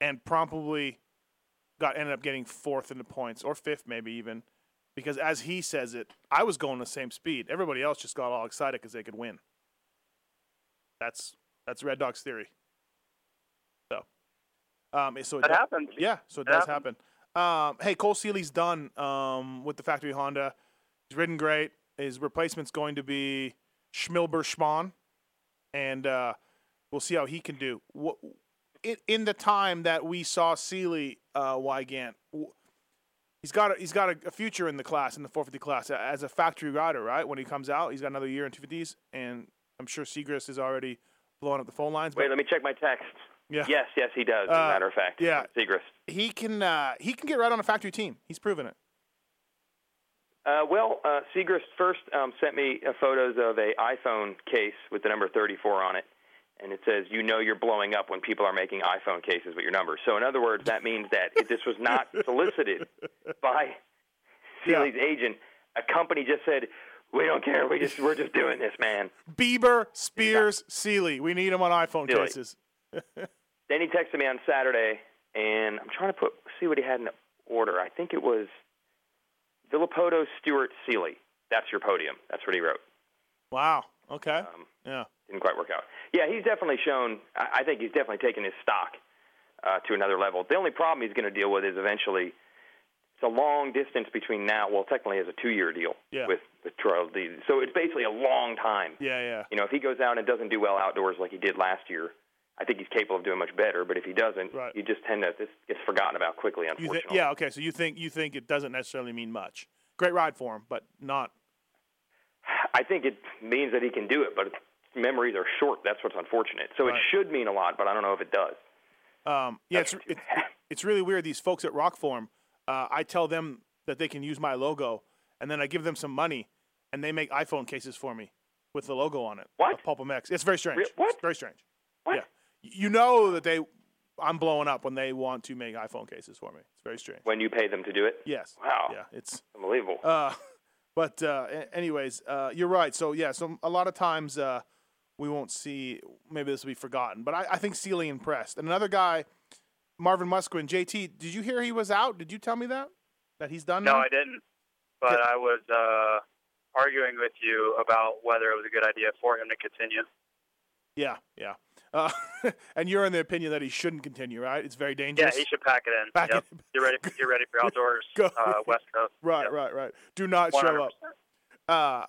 D: and probably got ended up getting fourth in the points or fifth maybe even, because as he says it, I was going the same speed. Everybody else just got all excited because they could win. That's that's Red Dog's theory. So, um, so it
F: That
D: does-
F: happens.
D: yeah, so it
F: It
D: does happen. Um, hey, Cole Seely's done um, with the factory Honda. He's ridden great. His replacement's going to be Schmilber Schmann, and uh, we'll see how he can do. What, in, in the time that we saw Seely uh, Weigandt, he's got a, he's got a, a future in the class in the 450 class as a factory rider. Right when he comes out, he's got another year in 250s, and I'm sure Segrist is already blowing up the phone lines.
E: Wait,
D: but
E: let me check my text.
D: Yeah,
E: Yes, yes, he does. As
D: Uh,
E: a matter of fact,
D: yeah.
E: Segrist.
D: he can uh, he can get right on a factory team. He's proven it.
E: Uh, well, uh, Segrist first um, sent me uh, photos of a iPhone case with the number 34 on it, and it says, "You know you're blowing up when people are making iPhone cases with your number." So, in other words, that means that if this was not solicited by Seely's agent, a company just said, "We don't care. We just we're just doing this, man."
D: Bieber, Spears, Seely. We need him on iPhone cases.
E: Then he texted me on Saturday, and I'm trying to put see what he had in order. I think it was Villopoto, Stewart, Seely. That's your podium. That's what he wrote.
D: Wow. Okay.
E: Um,
D: Yeah.
E: didn't quite work out. Yeah, he's definitely shown. I I think he's definitely taken his stock uh, to another level. The only problem he's going to deal with is eventually it's a long distance between now. Well, technically, it's a two-year deal
D: Yeah.
E: with the TLD. So it's basically a long time.
D: Yeah. Yeah.
E: You know, if he goes out and doesn't do well outdoors like he did last year, I think he's capable of doing much better. But if he doesn't,
D: Right.
E: you just tend to this gets forgotten about quickly. Unfortunately,
D: think? Yeah. Okay. So you think you think it doesn't necessarily mean much. Great ride for him, but not.
E: I think it means that he can do it, but memories are short. That's what's unfortunate. So
D: Right.
E: it should mean a lot, but I don't know if it does.
D: Um, yeah. It's
E: That's-
D: it, it's really weird. These folks at Rokform, uh, I tell them that they can use my logo, and then I give them some money, and they make iPhone cases for me with the logo on it.
E: What?
D: Of PulpMX. It's very strange.
E: Re- what?
D: It's very strange.
E: What?
D: Yeah. You know that they, I'm blowing up when they want to make iPhone cases for me. It's very strange.
E: When you pay them to do it,
D: Yes.
E: Wow.
D: Yeah. It's.
E: unbelievable.
D: Uh, but uh, anyways, uh, you're right. So yeah, so a lot of times uh, we won't see. Maybe this will be forgotten. But I, I think Seely impressed. And another guy, Marvin Musquin, JT. Did you hear he was out? Did you tell me that that he's done?
F: No,
D: now?
F: I didn't. But I was uh, arguing with you about whether it was a good idea for him to continue.
D: Yeah, yeah. Uh, and you're in the opinion that he shouldn't continue, right? It's very dangerous.
F: Yeah, he should pack it in.
D: Pack
F: yep.
D: it-
F: You're ready. You're ready for outdoors.
D: Go.
F: uh, West Coast.
D: right,
F: Yep.
D: right, right. Do not show up. Uh,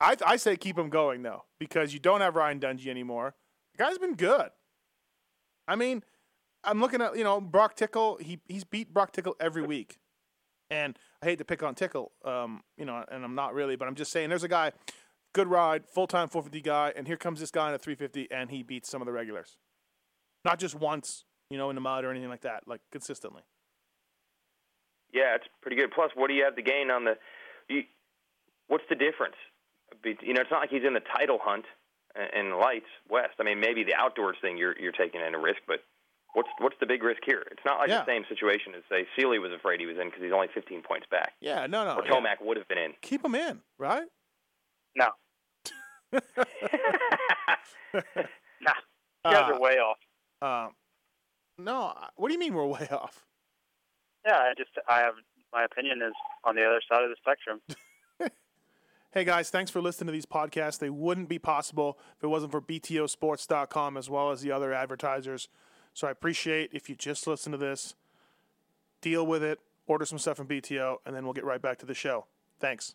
D: I I say keep him going though because you don't have Ryan Dungey anymore. The guy's been good. I mean, I'm looking at you know Broc Tickle. He he's beat Broc Tickle every week, and I hate to pick on Tickle, um, you know, and I'm not really, but I'm just saying there's a guy, good ride, full time 450 guy, and here comes this guy in a 350, and he beats some of the regulars, not just once, you know, in the mud or anything like that, like consistently.
E: Yeah, it's pretty good. Plus, what do you have to gain on the? You, what's the difference? You know, it's not like he's in the title hunt in lights west. I mean, maybe the outdoors thing you're you're taking in a risk, but what's what's the big risk here? It's not like
D: Yeah.
E: the same situation as say Seely was afraid he was in because he's only 15 points back,
D: Yeah, no, no,
E: or
D: yeah.
E: Tomac would have been in.
D: keep him in, right?
F: No. Nah. You guys
D: Uh,
F: are way off.
D: Um, no, what do you mean we're way off?
F: Yeah, I just I have my opinion is on the other side of the spectrum.
D: Hey guys, thanks for listening to these podcasts. They wouldn't be possible if it wasn't for BTOsports.com as well as the other advertisers. So I appreciate if you just listen to this, deal with it, order some stuff from BTO, and then we'll get right back to the show. Thanks.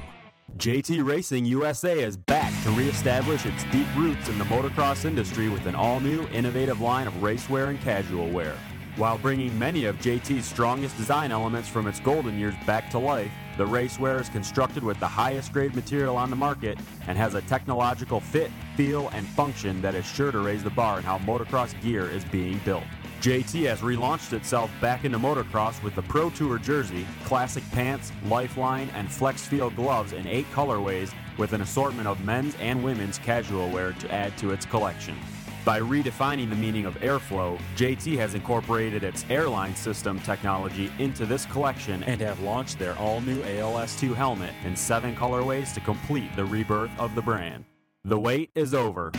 G: JT Racing USA is back to reestablish its deep roots in the motocross industry with an all new, innovative line of racewear and casual wear. While bringing many of JT's strongest design elements from its golden years back to life, the racewear is constructed with the highest grade material on the market and has a technological fit, feel, and function that is sure to raise the bar in how motocross gear is being built. JT has relaunched itself back into motocross with the Pro Tour jersey, classic pants, lifeline, and flex feel gloves in eight colorways with an assortment of men's and women's casual wear to add to its collection. By redefining the meaning of airflow, JT has incorporated its airline system technology into this collection and have launched their all new ALS2 helmet in seven colorways to complete the rebirth of the brand. The wait is over.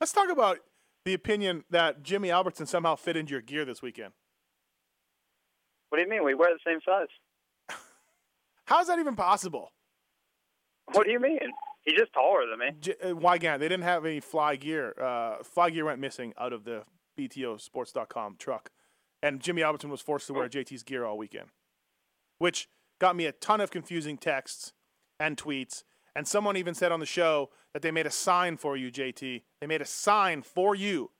D: Let's talk about the opinion that Jimmy Albertson somehow fit into your gear this weekend.
F: What do you mean? We wear the same size.
D: How is that even possible?
F: What do you mean? He's just taller than me.
D: J- uh, why can't they didn't have any fly gear? Uh, fly gear went missing out of the BTOsports.com truck, and Jimmy Albertson was forced to wear JT's gear all weekend, which got me a ton of confusing texts and tweets. And someone even said on the show that they made a sign for you, JT. They made a sign for you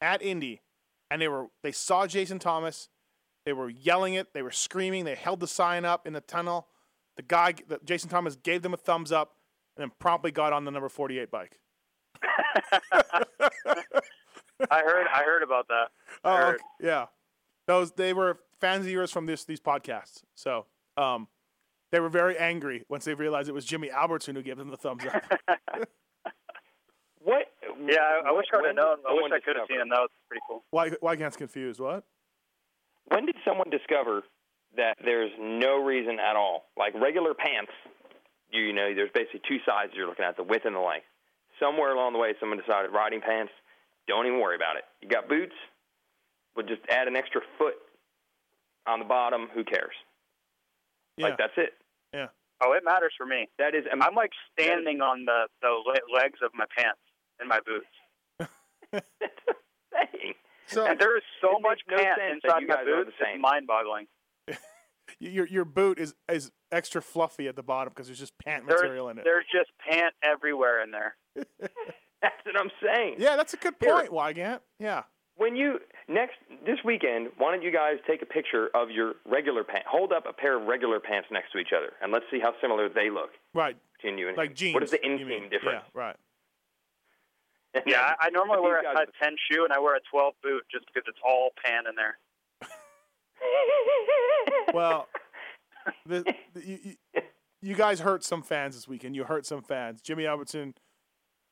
D: at Indy, and they were they saw Jason Thomas. They were yelling it. They were screaming. They held the sign up in the tunnel. The guy, the, Jason Thomas, gave them a thumbs up, and then promptly got on the number forty-eight bike.
F: I heard. I heard about that. I
D: Oh, okay. yeah. Those they were fans of yours from this these podcasts. So, um, they were very angry once they realized it was Jimmy Albertson who gave them the thumbs up.
E: What?
F: Yeah, I, I wish I would have known. I wish I could have seen him. That was pretty cool.
D: why why gets confused? What?
E: When did someone discover that there's no reason at all? Like regular pants, you, you know, there's basically two sides you're looking at, the width and the length. Somewhere along the way, someone decided riding pants, don't even worry about it. You got boots, we'll just add an extra foot on the bottom. Who cares?
D: Yeah.
E: Like that's it.
D: yeah.
F: Oh, it matters for me.
E: That is.
F: I'm like standing on the the legs of my pants in my boots.
E: saying.
D: So
F: And there is so much
E: makes no
F: pant
E: sense
F: inside my
E: guys the
F: boots.
E: same.
F: It's mind-boggling.
D: your your boot is is extra fluffy at the bottom because there's just pant
F: There's,
D: material in it.
F: there's just pant everywhere in there.
E: That's what I'm saying.
D: Yeah, that's a good
E: Here.
D: point, Weigandt. Yeah.
E: When you next this weekend, why don't you guys take a picture of your regular pants? Hold up a pair of regular pants next to each other, and let's see how similar they look
D: Right.
E: between you and
D: Like
E: him.
D: jeans.
E: What is the
D: you
E: inseam
D: mean.
E: difference?
D: Yeah, right.
E: And
F: Yeah,
E: then
F: I, I normally wear a,
E: guys-
F: a 10 shoe and I wear a 12 boot just because it's all pant in there.
D: Well, the, the, you, you, you guys hurt some fans this weekend. You hurt some fans. Jimmy Albertson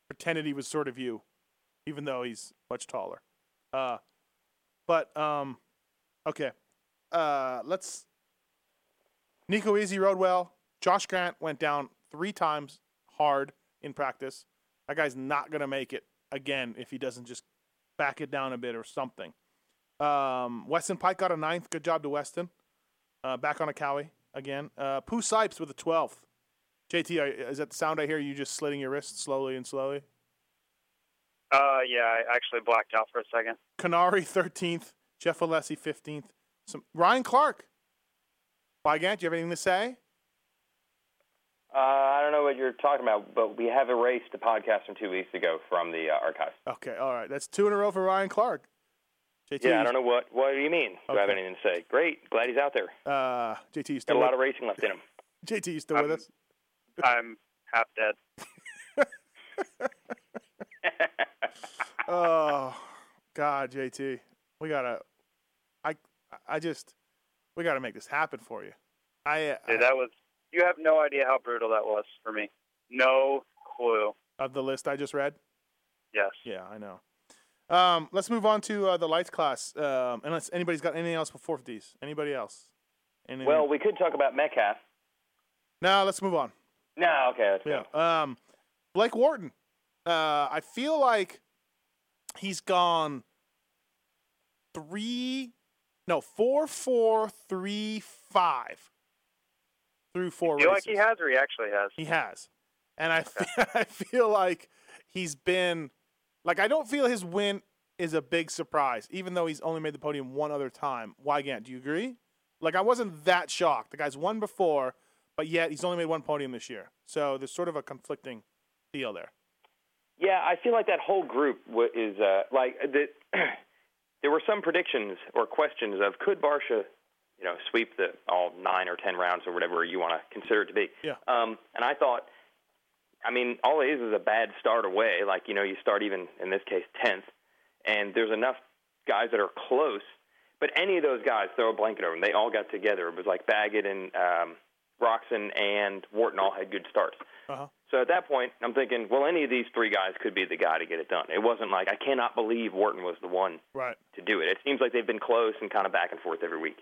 D: pretended he was sort of you, even though he's much taller. Uh, but um, okay. Uh, let's. Nico Izzi rode well. Josh Grant went down three times hard in practice. That guy's not gonna make it again if he doesn't just back it down a bit or something. Um, Weston Peick got a ninth. Good job to Weston. Uh, back on a Kawi again. Uh, Pooh Sipes with a 12th. JT, is that the sound I hear? You just slitting your wrist slowly and slowly.
F: Uh, yeah, I actually blacked out for a second.
D: Canary 13th. Jeff Alessi 15th. Some Ryan Clark. Weigandt, do you have anything to say?
E: Uh, I don't know what you're talking about, but we have erased the podcast from two weeks ago from the uh, archives.
D: Okay, all right. That's two in a row for Ryan Clark. JT,
E: Yeah, I don't know what. What do you mean? Do I have anything to say? Great, glad he's out there.
D: Uh, JT, you still
E: Got
D: still
E: a lot of racing left in him.
D: JT, you still
F: I'm-
D: with us?
F: I'm half dead.
D: Oh, God, JT, we gotta. I, I just, we gotta make this happen for you. I, uh,
F: Dude, that was. You have no idea how brutal that was for me. No clue.
D: of the list I just read.
F: Yes.
D: Yeah, I know. Um, let's move on to uh, the lights class. Um, unless anybody's got anything else before these. Anybody else? Anything?
E: Well, we could talk about Metcalf.
D: no. Let's move on.
E: No, okay, let's
D: Yeah.
E: go.
D: Um, Blake Wharton. Uh, I feel like he's gone three, no, four, four, three, five through four
F: I feel like he has, or he actually has.
D: He has, and I feel, I feel like he's been like I don't feel his win is a big surprise, even though he's only made the podium one other time. Weigandt, do you agree? Like I wasn't that shocked. The guy's won before, but yet he's only made one podium this year. So there's sort of a conflicting deal there.
E: Yeah, I feel like that whole group is uh, like the, there were some predictions or questions of could Barcia, you know, sweep the all nine or ten rounds or whatever you want to consider it to be.
D: Yeah.
E: Um, and I thought, I mean, all it is is a bad start away. Like you know, you start even in this case tenth, and there's enough guys that are close. But any of those guys, throw a blanket over them. They all got together. It was like Baggett and um, Roczen and Wharton all had good starts.
D: Uh-huh.
E: So at that point, I'm thinking, well, any of these three guys could be the guy to get it done. It wasn't like I cannot believe Wharton was the one
D: Right.
E: to do it. It seems like they've been close and kind of back and forth every week.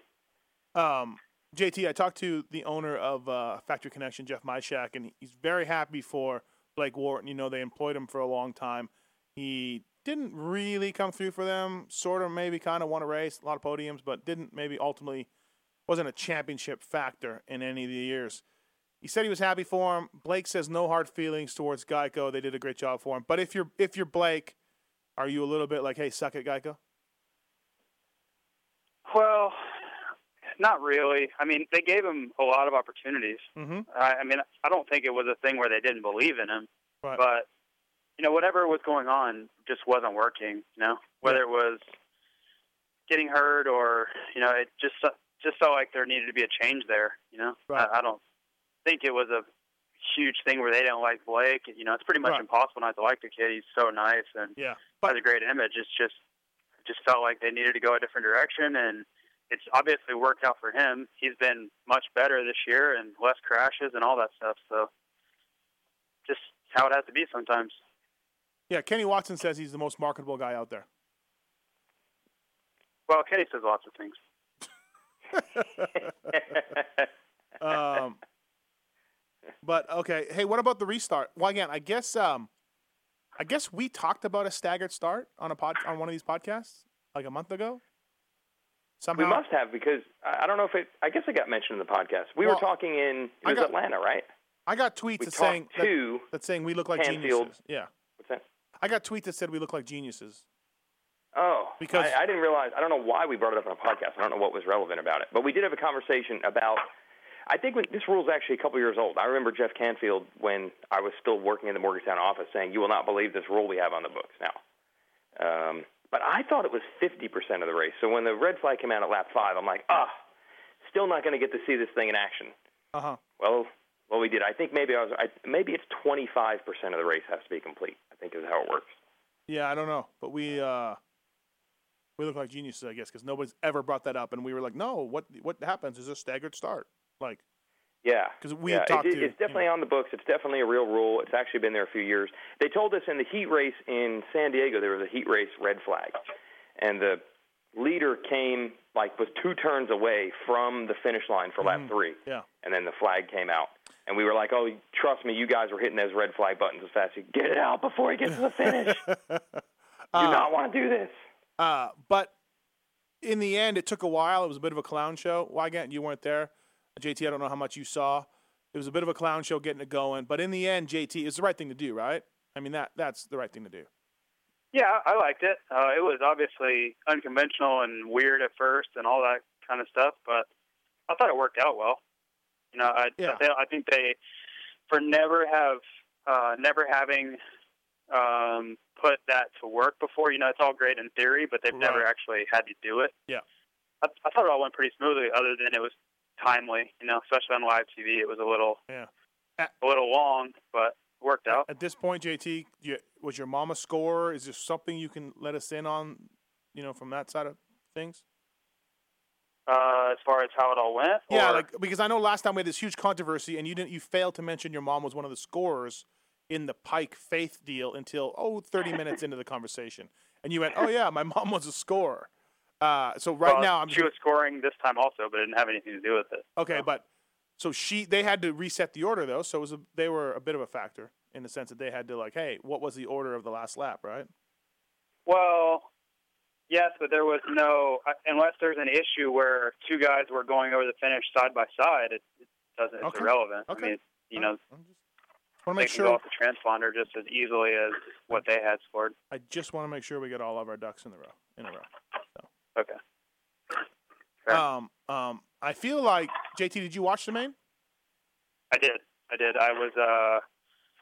D: Um, JT, I talked to the owner of uh, Factory Connection, Jeff Myshak, and he's very happy for Blake Wharton. You know, they employed him for a long time. He didn't really come through for them. Sort of, maybe, kind of won a race, a lot of podiums, but didn't maybe ultimately wasn't a championship factor in any of the years. He said he was happy for him. Blake says no hard feelings towards Geico. They did a great job for him. But if you're if you're Blake, are you a little bit like, hey, suck it, Geico?
F: Well, not really. I mean, they gave him a lot of opportunities.
D: Mm-hmm.
F: I, I mean, I don't think it was a thing where they didn't believe in him,
D: Right.
F: but you know, whatever was going on just wasn't working. You know, whether it was getting hurt or you know, it just just felt like there needed to be a change there. You know,
D: Right.
F: I, I don't think it was a huge thing where they didn't like Blake. You know, it's pretty much
D: Right.
F: impossible not to like the kid. He's so nice and
D: yeah.
F: has a great image. It's just just felt like they needed to go a different direction, and it's obviously worked out for him. He's been much better this year and less crashes and all that stuff. So just how it has to be sometimes.
D: Yeah, Kenny Watson says he's the most marketable guy out there.
F: Well, Kenny says lots of things.
D: um, but okay, hey, what about the restart? Well, again, I guess um, I guess we talked about a staggered start on a pod on one of these podcasts like a month ago. Somehow,
E: We must have because I don't know if it. I guess it got mentioned in the podcast. We
D: Well,
E: were talking in it was
D: got-
E: Atlanta, right?
D: I got tweets
E: We
D: that saying that, that saying we look like
E: Canfield.
D: geniuses. Yeah,
E: what's that?
D: I got tweets that said we look like geniuses.
E: Oh,
D: Because-
E: I, I didn't realize. I don't know why we brought it up on a podcast. I don't know what was relevant about it, but we did have a conversation about. I think when, this rule is actually a couple years old. I remember Jeff Canfield when I was still working in the Morgantown office saying, "You will not believe this rule we have on the books now." Um, but I thought it was 50% of the race. So when the red flag came out at lap five, I'm like, ah, still not going to get to see this thing in action.
D: Uh huh.
E: Well, well, we did. I think maybe I was. I, maybe it's 25% of the race has to be complete. I think is how it works.
D: Yeah, I don't know, but we uh, we look like geniuses, I guess, because nobody's ever brought that up, and we were like, no, what what happens is a staggered start, like
E: Yeah,
D: 'Cause we
E: yeah,
D: talked
E: it,
D: to-
E: it's definitely on the books. It's definitely a real rule. It's actually been there a few years. They told us in the heat race in San Diego there was a heat race red flag, and the leader came like was two turns away from the finish line for lap three,
D: yeah.
E: and then the flag came out, and we were like, "Oh, trust me, you guys were hitting those red flag buttons as fast as you get it out before he gets to the finish. you do not want to do this."
D: Uh, but in the end, it took a while. It was a bit of a clown show. Weigandt, you weren't there. JT, I don't know how much you saw. It was a bit of a clown show getting it going. But in the end, JT, it's the right thing to do, right? I mean, that that's the right thing to do.
F: Yeah, I liked it. Uh, it was obviously unconventional and weird at first and all that kind of stuff, but I thought it worked out well. You know, I,
D: Yeah.
F: I, th- I think they, for never have, uh, never having um, put that to work before. You know, it's all great in theory, but they've never actually had to do it.
D: Yeah.
F: I, I thought it all went pretty smoothly, other than it was timely. You know, especially on live TV, it was a little,
D: Yeah.
F: a little long, but worked out.
D: At this point, JT, you, was your mama score? Is there something you can let us in on, you know, from that side of things?
F: Uh, as far as how it all went,
D: Yeah,
F: or-
D: like because I know last time we had this huge controversy, and you didn't. You failed to mention your mom was one of the scorers in the Pike Faith deal until oh 30 minutes into the conversation, and you went, "Oh yeah, my mom was a scorer." Uh, so right
F: Well,
D: now I'm
F: she was scoring this time also, but it didn't have anything to do with it.
D: okay, but so she they had to reset the order though, so it was a, they were a bit of a factor in the sense that they had to like, hey, what was the order of the last lap, right?
F: Well, yes, but there was no uh, unless there's an issue where two guys were going over the finish side by side. It, it doesn't. It's
D: Okay.
F: irrelevant.
D: Okay.
F: I mean, you know,
D: I'm just want to
F: they
D: make
F: can
D: sure.
F: go off the transponder just as easily as what they had scored.
D: I just want to make sure we get all of our ducks in the row in a row.
F: Okay. Fair.
D: Um, um, I feel like JT. Did you watch the main?
F: I did. I did. I was uh,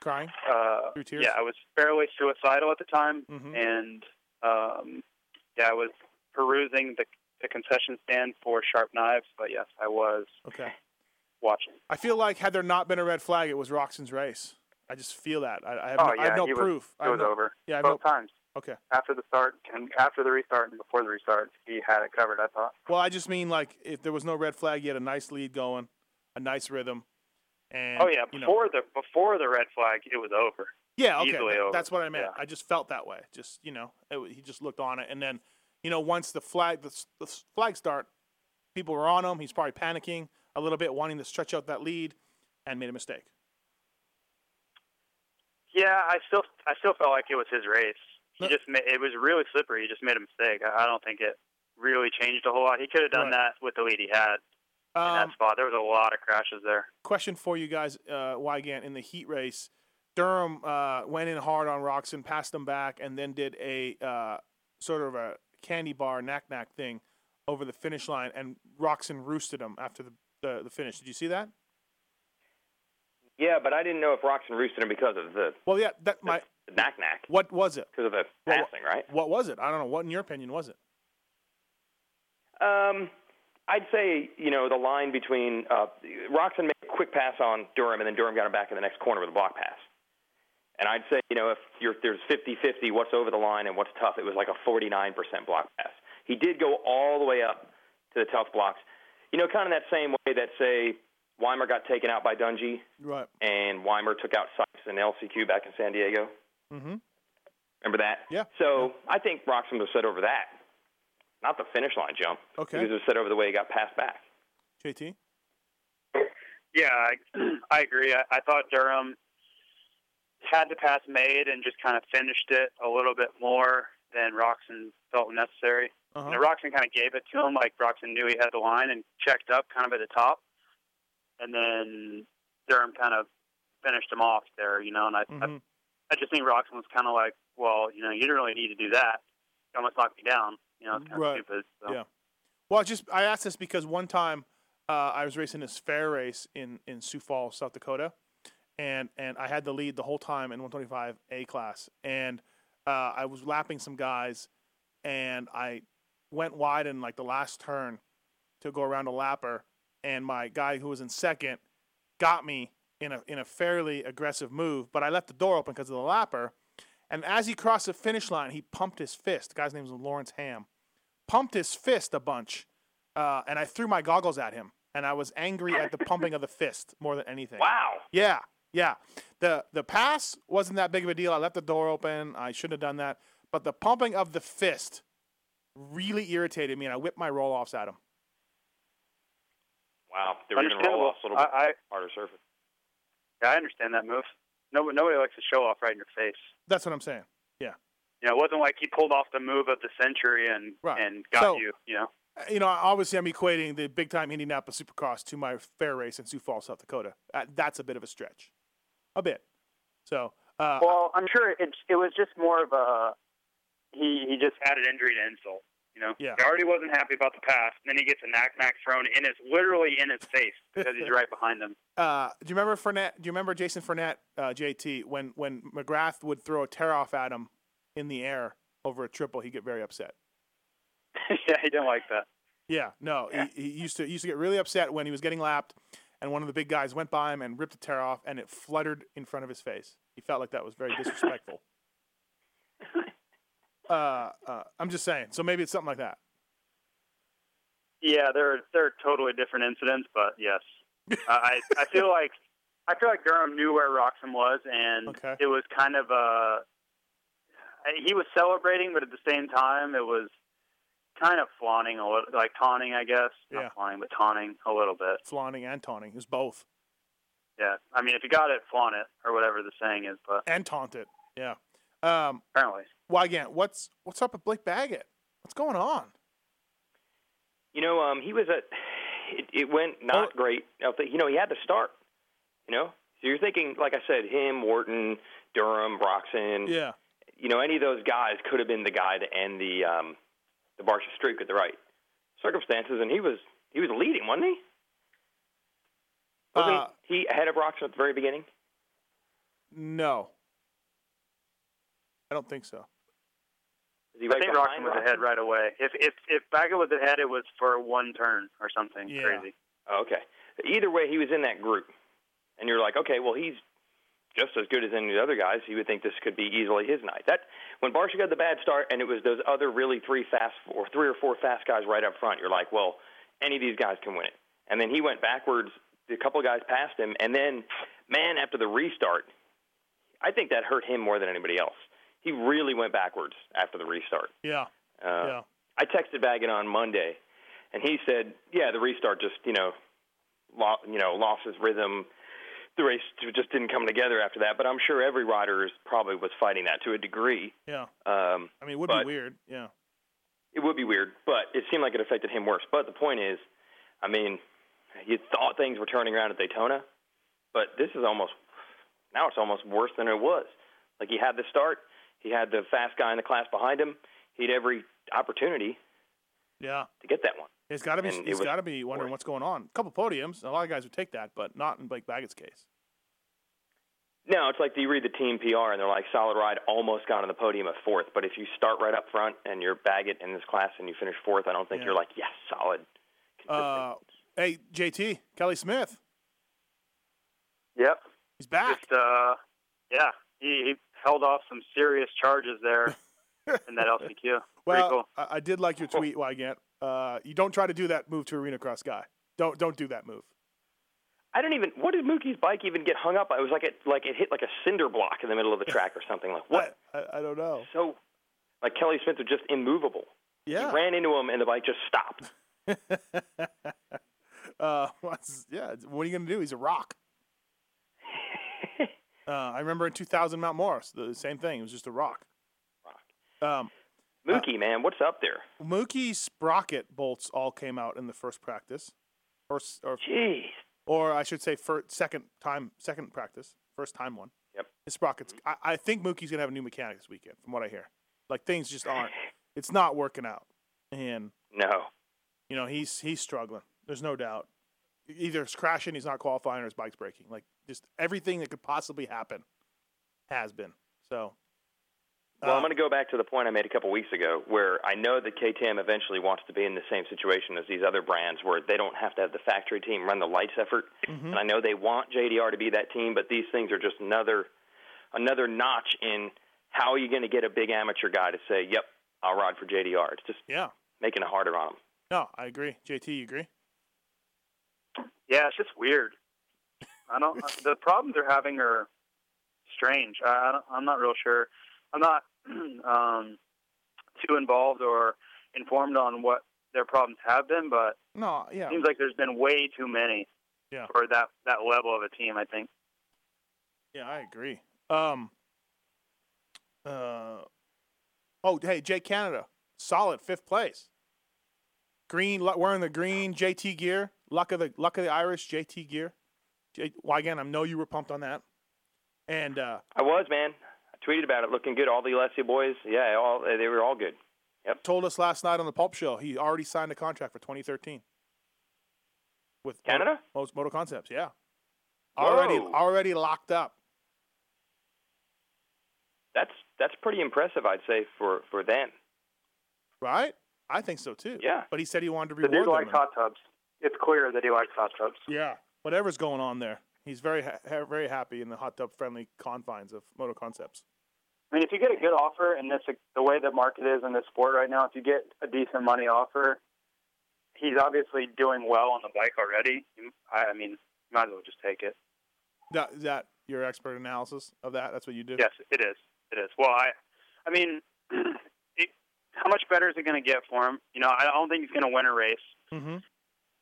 D: Crying
F: uh,
D: through tears.
F: yeah, I was fairly suicidal at the time,
D: Mhm.
F: and um, yeah, I was perusing the, the concession stand for sharp knives. But yes, I was
D: Okay.
F: watching.
D: I feel like had there not been a red flag, it was Roczen's race. I just feel that. I, I have,
F: Oh,
D: no, I have no
F: was-
D: proof. I
F: It was
D: no-
F: over
D: Yeah, have no,
F: both times.
D: Okay.
F: After the start and after the restart and before the restart, he had it covered. I thought.
D: Well, I just mean like if there was no red flag, you had a nice lead going, a nice rhythm, and
F: oh yeah,
D: you know,
F: before the before the red flag, it was over.
D: yeah, okay,
F: over.
D: that's what I meant.
F: Yeah.
D: I just felt that way. Just you know, it, he just looked on it, and then you know, once the flag the, the flag start, people were on him. He's probably panicking a little bit, wanting to stretch out that lead, and made a mistake.
F: Yeah, I still I still felt like it was his race. He just ma- it was really slippery. He just made a mistake. I I don't think it really changed a whole lot. He could have done
D: Right.
F: that with the lead he had in
D: Um,
F: that spot. There was a lot of crashes there.
D: question for you guys, uh, Weigandt, in the heat race, Durham uh, went in hard on Roczen, passed him back, and then did a uh, sort of a candy bar knack knack thing over the finish line, and Roczen roosted him after the, the, the finish. Did you see that?
E: Yeah, but I didn't know if Roczen roosted him because of the,
D: Well, yeah. That my
E: the knack knack,
D: what was it?
E: because of the
D: Well,
E: passing, right?
D: What was it? I don't know. What, in your opinion, was it?
E: Um, I'd say you know the line between uh, Roczen made a quick pass on Durham, and then Durham got him back in the next corner with a block pass. And I'd say you know if you're, there's 50-50 what's over the line and what's tough, it was like a 49% block pass. He did go all the way up to the tough blocks. You know, kind of that same way that say Weimer got taken out by Dungey,
D: Right.
E: and Weimer took out Sykes in LCQ back in San Diego.
D: Mm-hmm.
E: Remember that?
D: Yeah.
E: So I think Roczen was set over that, not the finish line jump.
D: Okay.
E: Because it was set over the way he got passed back.
D: JT.
F: Yeah, I, I agree. I, I thought Durham had the pass made and just kind of finished it a little bit more than Roczen felt necessary.
D: Uh-huh.
F: And Roczen kind of gave it to him, like Roczen knew he had the line and checked up kind of at the top. And then Durham kind of finished him off there, you know. And I, I,
D: Mhm.
F: I just think Roczen was kind of like, well, you know, you didn't really need to do that. You almost knocked me down. You know, it's kind
D: Right.
F: of stupid. So.
D: Yeah. Well, just I asked this because one time uh, I was racing this fair race in in Sioux Falls, South Dakota, and and I had the lead the whole time in 125 A class, and uh, I was lapping some guys, and I went wide in like the last turn to go around a lapper, and my guy who was in second got me in a in a fairly aggressive move, but I left the door open because of the lapper. And as he crossed the finish line, he pumped his fist. The guy's name was Lawrence Ham. Pumped his fist a bunch, uh, and I threw my goggles at him. And I was angry at the pumping of the fist more than anything.
E: Wow.
D: Yeah, yeah. The the pass wasn't that big of a deal. I left the door open. I shouldn't have done that. But the pumping of the fist really irritated me, and I whipped my roll offs at him.
E: Wow. They were even
F: Understandable.
E: roll off a little bit
F: I, I,
E: harder surface.
F: Yeah, I understand that move. Nobody, nobody likes to show off right in your face.
D: That's what I'm saying. Yeah.
F: You know, it wasn't like he pulled off the move of the century and
D: Right.
F: and got
D: So-
F: you. You know,
D: you know, obviously I'm equating the big time Indianapolis Supercross to my fair race in Sioux Falls, South Dakota. Uh, that's a bit of a stretch, a bit. So, uh,
F: well, I'm sure it it was just more of a he he just added injury to insult. You know,
D: Yeah.
F: he already wasn't happy about the pass, and then he gets a knack knack thrown in his literally in his face because he's right behind him.
D: uh, do you remember Fournette? Do you remember Jason Fournette, uh, JT, when when McGrath would throw a tear off at him in the air over a triple, he'd get very upset.
F: yeah, he didn't like that.
D: Yeah, no, He, he used to he used to get really upset when he was getting lapped, and one of the big guys went by him and ripped a tear off, and it fluttered in front of his face. He felt like that was very disrespectful. Uh, uh, I'm just saying. So maybe it's something like that.
F: Yeah, they're they're totally different incidents, but yes, I I feel like I feel like Durham knew where Roczen was, and
D: Okay.
F: it was kind of a he was celebrating, but at the same time, it was kind of flaunting a little, like taunting, I guess.
D: Yeah.
F: Not flaunting, but taunting a little bit.
D: Flaunting and taunting. is both.
F: Yeah, I mean, if you got it, flaunt it, or whatever the saying is. But
D: And taunt it. Yeah. Um,
F: apparently,
D: well, again, what's what's up with Blake Baggett? What's going on?
E: You know, um, he was a. It, it went not
D: Oh.
E: great. You know, he had to start. You know, so you're thinking, like I said, him, Wharton, Durham, Broxton.
D: Yeah.
E: You know, any of those guys could have been the guy to end the um, the Barcia streak at the right circumstances, and he was he was leading, wasn't he? Wasn't
D: Uh,
E: he ahead of Roczen at the very beginning?
D: No, I don't think so.
E: Is he
F: I think
E: behind
F: Roczen was
E: Roczen?
F: ahead right away. If if if Baggett was ahead, it was for one turn or something
D: Yeah.
F: crazy.
E: Oh, okay. Either way, he was in that group, and you're like, okay, well, he's just as good as any of the other guys. You would think this could be easily his night. That when Barcia got the bad start, and it was those other really three fast or three or four fast guys right up front. You're like, well, any of these guys can win it. And then he went backwards. A couple of guys passed him, and then, man, after the restart, I think that hurt him more than anybody else. He really went backwards after the restart.
D: Yeah,
E: Uh,
D: yeah.
E: I texted Baggett on Monday, and he said, "Yeah, the restart just you know, lo- you know, lost his rhythm. The race just didn't come together after that." But I'm sure every rider is probably was fighting that to a degree.
D: Yeah.
E: Um,
D: I mean, it would be weird. Yeah.
E: it would be weird, but it seemed like it affected him worse. But the point is, I mean, you thought things were turning around at Daytona, but this is almost now it's almost worse than it was. Like he had the start, he had the fast guy in the class behind him, he had every opportunity
D: Yeah.
E: to get that one.
D: He's got to be.
E: And it
D: He's
E: was
D: got to be wondering
E: worse.
D: what's going on. A couple podiums. A lot of guys would take that, but not in Blake Baggett's case.
E: No, it's like you read the team PR and they're like, solid ride, almost got on the podium at fourth. But if you start right up front and you're Baggett in this class and you finish fourth, I don't think
D: Yeah.
E: you're like, yes, solid.
D: Uh, hey, JT Kelly Smith.
F: Yep.
D: He's back.
F: Just uh, yeah, he, he held off some serious charges there in that LCQ.
D: Well,
F: cool.
D: I, I did like your tweet, Weigandt. Uh, you don't try to do that move to arena cross guy. Don't don't do that move.
E: I don't even. What did Mookie's bike even get hung up? It was like it like it hit like a cinder block in the middle of the track or something. Like what?
D: I, I, I don't know.
E: So, like Kelly Smith was just immovable.
D: Yeah.
E: He ran into him and the bike just stopped.
D: uh, yeah. What are you gonna do? He's a rock. Uh, I remember in 2000 Mount Morris, the same thing. It was just a rock. Um,
E: Mookie, man, what's up there?
D: Mookie sprocket bolts all came out in the first practice, or or,
E: Jeez.
D: or I should say, first, second time, second practice, first time one.
E: Yep.
D: His sprockets. I, I think Mookie's gonna have a new mechanic this weekend, from what I hear. Like things just aren't. It's not working out, and
E: No.
D: you know he's he's struggling. There's no doubt. Either it's crashing, he's not qualifying, or his bike's breaking. Like just everything that could possibly happen has been. So.
E: Well,
D: uh,
E: I'm going to go back to the point I made a couple weeks ago, where I know that KTM eventually wants to be in the same situation as these other brands, where they don't have to have the factory team run the lights effort.
D: mhm.
E: And I know they want JDR to be that team, but these things are just another another notch in how are you going to get a big amateur guy to say, "Yep, I'll ride for JDR." It's just
D: Yeah.
E: making it harder on them.
D: No, I agree. JT, you agree?
F: Yeah, it's just weird. I don't. the problems they're having are strange. I, I don't, I'm not real sure. I'm not um, too involved or informed on what their problems have been, but
D: No, yeah.
F: it seems like there's been way too many
D: Yeah.
F: for that that level of a team. I think.
D: Yeah, I agree. Um. Uh. Oh, hey, Jake Canada, solid fifth place. Green, lu- wearing the green JT gear. Luck of the luck of the Irish JT gear. Well, again, I know you were pumped on that. And uh,
E: I was, man. I tweeted about it, looking good. All the Alessia boys, yeah, all they were all good. Yep.
D: Told us last night on the Pulp Show he already signed a contract for 2013 with
E: Canada?
D: Moto, Moto Concepts. Yeah, already
E: Whoa.
D: already locked up.
E: That's that's pretty impressive, I'd say, for for them.
D: Right? I think so too.
E: Yeah.
D: But he said he wanted to
F: The
D: reward
F: dude likes
D: them.
F: hot tubs. It's clear that he likes hot tubs.
D: Yeah. Whatever's going on there, he's very ha- very happy in the hot tub friendly confines of Moto Concepts.
F: I mean, if you get a good offer, and this the way the market is in this sport right now, if you get a decent money offer, he's obviously doing well on the bike already. I, I mean, you might as well just take it.
D: That is that your expert analysis of that? That's what you do.
F: Yes, it is. It is. Well, I, I mean, it, how much better is it going to get for him? You know, I don't think he's going to win a race.
D: Mm-hmm.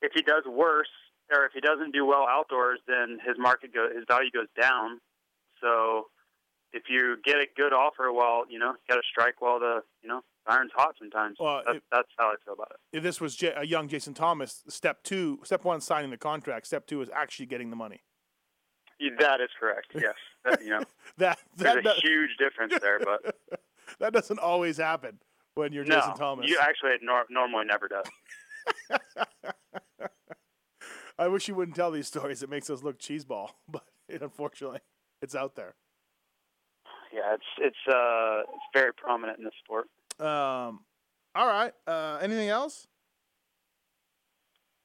F: If he does worse, or if he doesn't do well outdoors, then his market go, his value goes down. So, if you get a good offer, well, you know, you got to strike while the you know iron's hot. Sometimes.
D: Well,
F: that's,
D: if-
F: that's how I feel about it.
D: If this was J- a young Jason Thomas, step two, step one, signing the contract. Step two is actually getting the money.
F: Yeah, That is correct. Yes, that, you know,
D: That
F: there's
D: that,
F: a huge difference there, but
D: that doesn't always happen when you're
F: no,
D: Jason Thomas.
F: you actually it nor- normally never does.
D: I wish you wouldn't tell these stories. It makes us look cheeseball, but it, unfortunately, it's out there.
F: Yeah, it's it's uh it's very prominent in the sport.
D: Um, all right. Uh, anything else?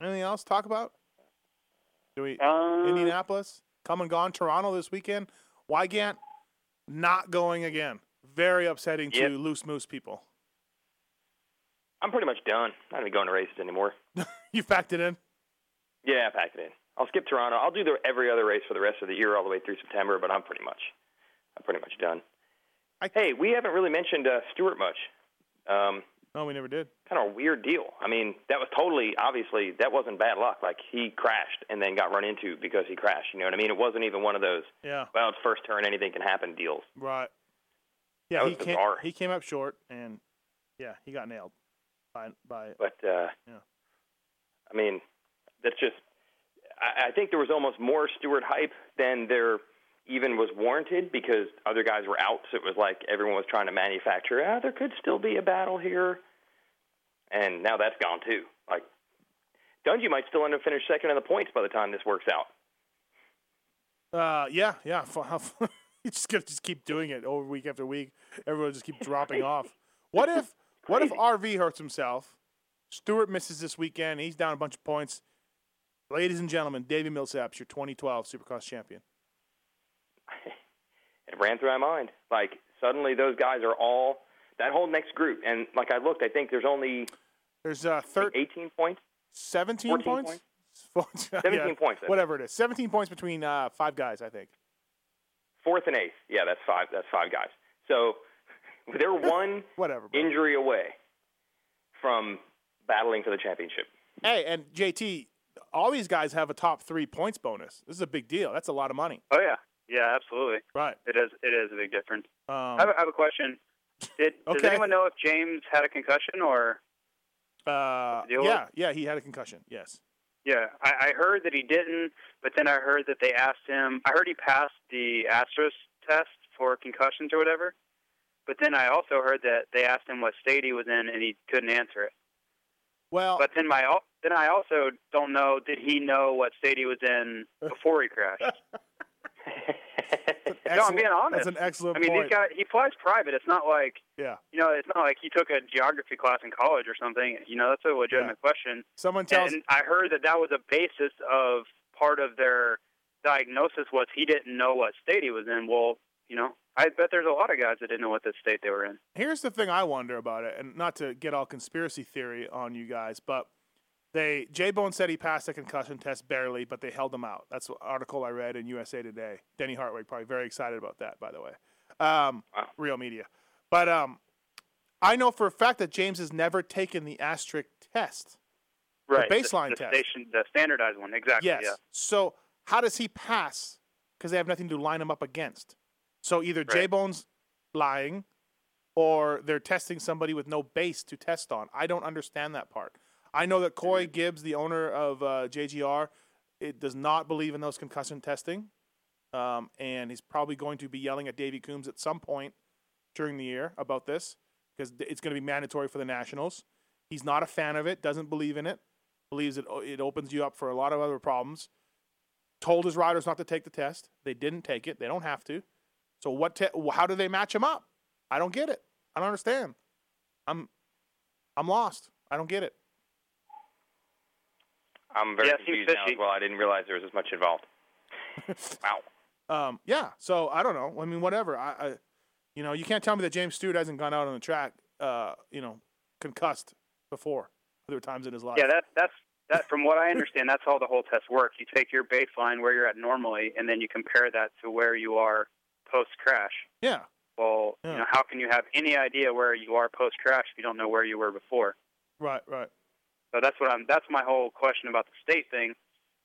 D: Anything else to talk about? Do we
F: Uh,
D: Indianapolis come and gone? Toronto this weekend. Weigandt not going again. Very upsetting
E: Yep.
D: to loose moose people.
E: I'm pretty much done. Not even going to races anymore.
D: You packed it in.
E: Yeah, I packed it in. I'll skip Toronto. I'll do the every other race for the rest of the year, all the way through September. But I'm pretty much, I'm pretty much done.
D: I-
E: hey, we haven't really mentioned uh, Stewart much. Um,
D: No, we never did.
E: kind of a weird deal. I mean, that was totally obviously that wasn't bad luck. Like he crashed and then got run into because he crashed. You know what I mean? It wasn't even one of those.
D: Yeah.
E: Well, it's first turn, anything can happen deals.
D: Right. Yeah, he came. He came up short, and yeah, he got nailed by by.
E: But uh,
D: Yeah.
E: I mean, that's just. I, I think there was almost more Stewart hype than there even was warranted because other guys were out. So it was like everyone was trying to manufacture. Ah, there could still be a battle here, and now that's gone too. Like Dungey might still end up finishing second in the points by the time this works out.
D: Uh, yeah, yeah. fu- how fu- You just gonna just keep doing it over week after week. Everyone just keep dropping off. What if what if RV hurts himself? Stewart misses this weekend. He's down a bunch of points. Ladies and gentlemen, Davi Millsaps, your 2012 Supercross champion.
E: it ran through my mind. Like suddenly those guys are all that whole next group, and like I looked, I think there's only
D: There's uh, thir-
E: 18 points.
D: 17
E: 14
D: points.
E: points?
D: Yeah,
E: 17 points,
D: Whatever it is, 17 points between uh, five guys, I think.
E: Fourth and eighth. Yeah, that's five. That's five guys. So they're one
D: Whatever. bro.
E: injury away from battling for the championship.
D: Hey, and JT, all these guys have a top three points bonus. This is a big deal. That's a lot of money.
F: Oh yeah, yeah, absolutely.
D: Right.
F: It is it is a big difference.
D: Um,
F: I, have, I have a question. Did does anyone know if James had a concussion or?
D: uh, yeah, yeah, he had a concussion. Yes.
F: Yeah, I, I heard that he didn't, but then I heard that they asked him. I heard he passed the Astros test for concussions or whatever, but then I also heard that they asked him what state he was in, and he couldn't answer it.
D: Well,
F: But then my then I also don't know. Did he know what state he was in before he crashed? no, I'm being honest.
D: That's an excellent
F: I mean,
D: point.
F: these guys. He flies private. It's not like
D: yeah.
F: you know. It's not like he took a geography class in college or something. You know, that's a legitimate question.
D: Someone tells.
F: And I heard that that was a basis of part of their diagnosis was he didn't know what state he was in. Well, you know, I bet there's a lot of guys that didn't know what the state they were in.
D: Here's the thing I wonder about it, and not to get all conspiracy theory on you guys, but they J Bone said he passed the concussion test barely, but they held him out. That's an article I read in USA Today. Denny Hartwig probably very excited about that, by the way. Um,
E: Wow.
D: Real media, but um, I know for a fact that James has never taken the asterisk test.
F: Right.
D: baseline
F: the, the
D: test.
F: Station, the standardized one. Exactly.
D: Yes.
F: Yeah.
D: So how does he pass? Because they have nothing to line him up against. So either J Bone's lying, or they're testing somebody with no base to test on. I don't understand that part. I know that Coy Gibbs, the owner of uh, JGR, it does not believe in those concussion testing, um, and he's probably going to be yelling at Davey Coombs at some point during the year about this because it's going to be mandatory for the Nationals. He's not a fan of it. Doesn't believe in it. Believes it it opens you up for a lot of other problems. Told his riders not to take the test. They didn't take it. They don't have to. So what? Te- how do they match him up? I don't get it. I don't understand. I'm I'm lost. I don't get it.
E: I'm very
F: Yeah,
E: confused now as well. I didn't realize there was as much involved. wow.
D: Um, yeah. So I don't know. I mean, whatever. I, I, you know, you can't tell me that James Stewart hasn't gone out on the track, uh, you know, concussed before. Other times in his life.
F: Yeah. That that's that. From what I understand, that's how the whole test works. You take your baseline where you're at normally, and then you compare that to where you are post crash.
D: yeah.
F: Well,
D: Yeah.
F: you know, how can you have any idea where you are post crash if you don't know where you were before?
D: Right. Right.
F: So that's what I'm. That's my whole question about the state thing.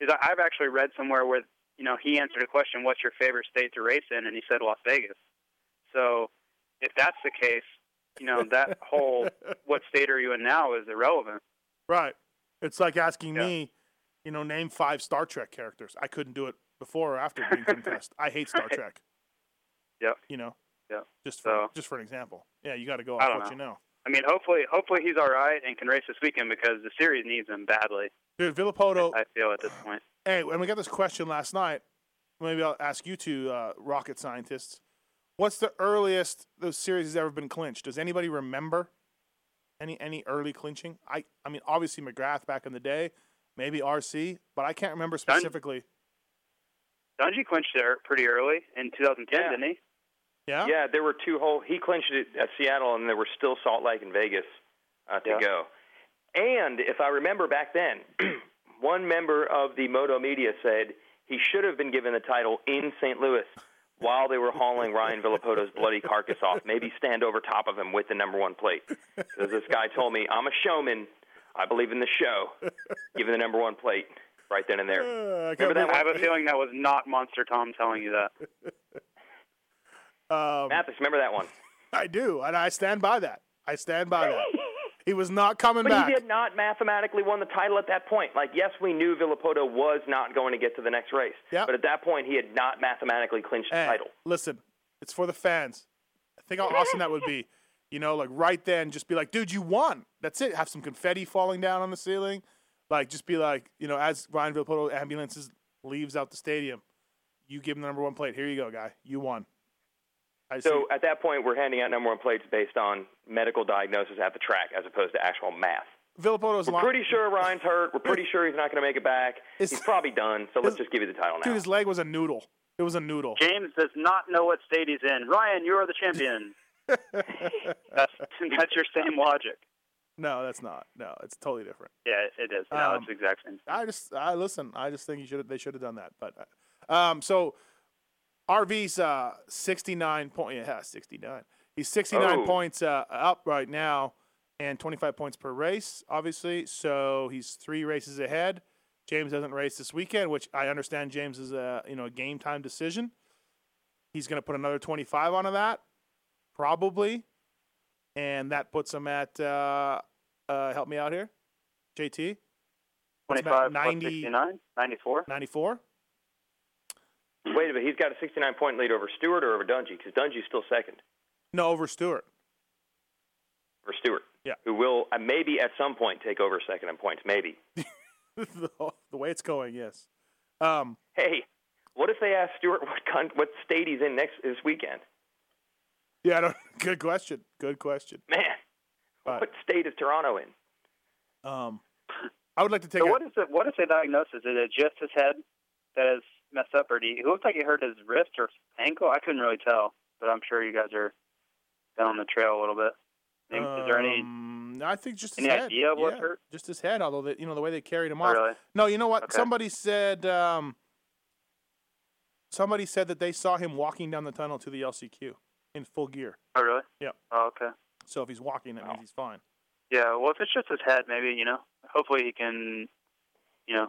F: Is I- I've actually read somewhere where you know he answered a question, "What's your favorite state to race in?" and he said Las Vegas. So if that's the case, you know that whole "What state are you in now?" is irrelevant.
D: Right. It's like asking
F: Yeah.
D: me, you know, name five Star Trek characters. I couldn't do it before or after being concussed. I hate Star. Trek.
F: Yep.
D: You know.
F: Yep.
D: Just for
F: So-
D: just for an example. Yeah, you got to go off what
F: know.
D: you know.
F: I mean, hopefully, hopefully he's all right and can race this weekend because the series needs him badly.
D: Dude, Villopoto.
F: I feel at this point.
D: Hey, when we got this question last night, maybe I'll ask you two uh, rocket scientists. What's the earliest the series has ever been clinched? Does anybody remember any any early clinching? I I mean, obviously McGrath back in the day, maybe RC, but I can't remember specifically.
F: Dungey clinched there pretty early in 2010,
E: Yeah.
F: didn't he?
D: Yeah.
E: Yeah, there were two whole. He clinched it at Seattle, and there were still Salt Lake and Vegas uh, to
F: Yeah.
E: go. And if I remember back then, one member of the Moto media said he should have been given the title in St. Louis while they were hauling Ryan Villopoto's bloody carcass off. Maybe stand over top of him with the number one plate. Because this guy told me, "I'm a showman. I believe in the show. Give him the number one plate right then and there."
D: Uh, I
E: Remember that
F: I have a feeling that was not Monster Tom telling you that.
D: Um,
E: Matthes, remember that one?
D: I do, and I stand by that. I stand by that. He was not coming
E: But
D: back.
E: he did not mathematically won the title at that point. Like, yes, we knew Villopoto was not going to get to the next race.
D: Yep.
E: But at that point, he had not mathematically clinched the
D: Hey,
E: title.
D: listen, it's for the fans. I Think how awesome that would be. You know, like right then, just be like, dude, you won. That's it. Have some confetti falling down on the ceiling. Like, just be like, you know, as Ryan Villopoto ambulances leaves out the stadium, you give him the number one plate. Here you go, guy. You won. I
E: So
D: see.
E: at that point, we're handing out number one plates based on medical diagnosis at the track as opposed to actual math.
D: Villopoto's
E: We're
D: line-
E: pretty sure Ryan's hurt. We're pretty sure he's not going to make it back.
D: Is-
E: He's probably done. So let's just give you the title now.
D: Dude, his leg was a noodle. It was a noodle.
F: James does not know what state he's in. Ryan, you are the champion. that's, that's your same logic.
D: no, that's not. No, it's totally different.
F: Yeah, it is. No,
D: Um,
F: it's the exact same.
D: I just, I listen. I just think you should. They should have done that. But, uh, um, so RV's uh, sixty nine point. Yeah, sixty nine. He's sixty nine
E: Oh.
D: points uh, up right now, and twenty five points per race. Obviously, so he's three races ahead. James doesn't race this weekend, which I understand. James is a you know a game time decision. He's going to put another twenty five onto that, probably, and that puts him at. Uh, uh, help me out here, JT. What's
F: 25 plus
D: 90
F: 69, 94.
D: 94?
E: Wait a minute. He's got a 69 point lead over Stewart or over Dungey because Dungey's still second
D: No, over Stewart.
E: Over Stewart.
D: Yeah.
E: Who will uh, maybe at some point take over second in points. Maybe.
D: the, the way it's going, yes. Um,
E: Hey, what if they ask Stewart what con- what state he's in next this weekend?
D: yeah, I don't, good question. Good question.
E: Man,
D: But-
E: what state is Toronto in?
D: Um, I would like to take
F: So
D: a,
F: what is it? What is the diagnosis? Is it just his head that is messed up, or do you, it looks like he hurt his wrist or ankle? I couldn't really tell, but I'm sure you guys are down on the trail a little bit. Is there any?
D: Um, I think just his
F: any
D: head.
F: idea of what
D: yeah,
F: hurt?
D: Just his head, although, they, you know, the way they carried him
F: Oh,
D: off.
F: really?
D: No, you know what?
F: Okay.
D: Somebody said, um, somebody said that they saw him walking down the tunnel to the LCQ in full gear.
F: Oh, really?
D: Yeah.
F: Oh, okay.
D: So if he's walking, that means he's fine.
F: Yeah. Well, if it's just his head, maybe you know. Hopefully, he can, you know,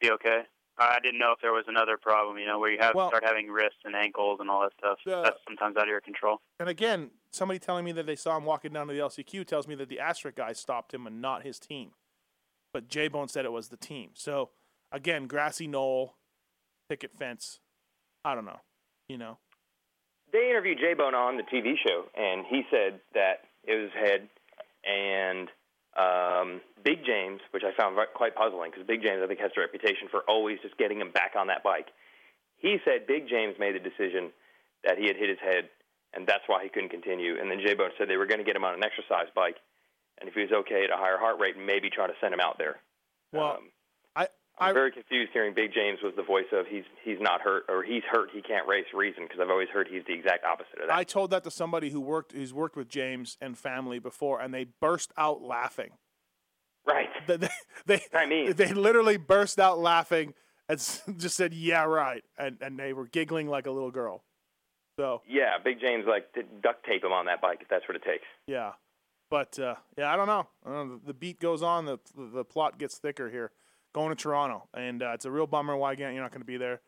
F: be okay. I didn't know if there was another problem, you know, where you have
D: Well-
F: start having wrists and ankles and all that stuff.
D: The-
F: That's sometimes out of your control.
D: And again, somebody telling me that they saw him walking down to the LCQ tells me that the Asterisk guy stopped him and not his team. But J Bone said it was the team. So again, grassy knoll, picket fence. I don't know. You know.
E: They interviewed J Bone on the TV show, and he said that it was head and um, Big James, which I found quite puzzling because Big James, I think, has a reputation for always just getting him back on that bike. He said Big James made the decision that he had hit his head, and that's why he couldn't continue. And then J Bone said they were going to get him on an exercise bike, and if he was okay at a higher heart rate, maybe try to send him out there.
D: Well,
E: um, I'm
D: I
E: very confused hearing Big James was the voice of he's he's not hurt or he's hurt he can't race reason because I've always heard he's the exact opposite of that.
D: I told that to somebody who worked who's worked with James and family before, and they burst out laughing.
E: right.
D: They they they,
E: I mean-
D: they literally burst out laughing and just said, "Yeah, right," and and they were giggling like a little girl. So
E: Yeah, Big James like to duct tape him on that bike if that's what it takes.
D: yeah, but uh, yeah, I don't know. I don't know. The, the beat goes on. The, the the plot gets thicker here. Going to Toronto, and uh, it's a real bummer. Why again you're not going to be there?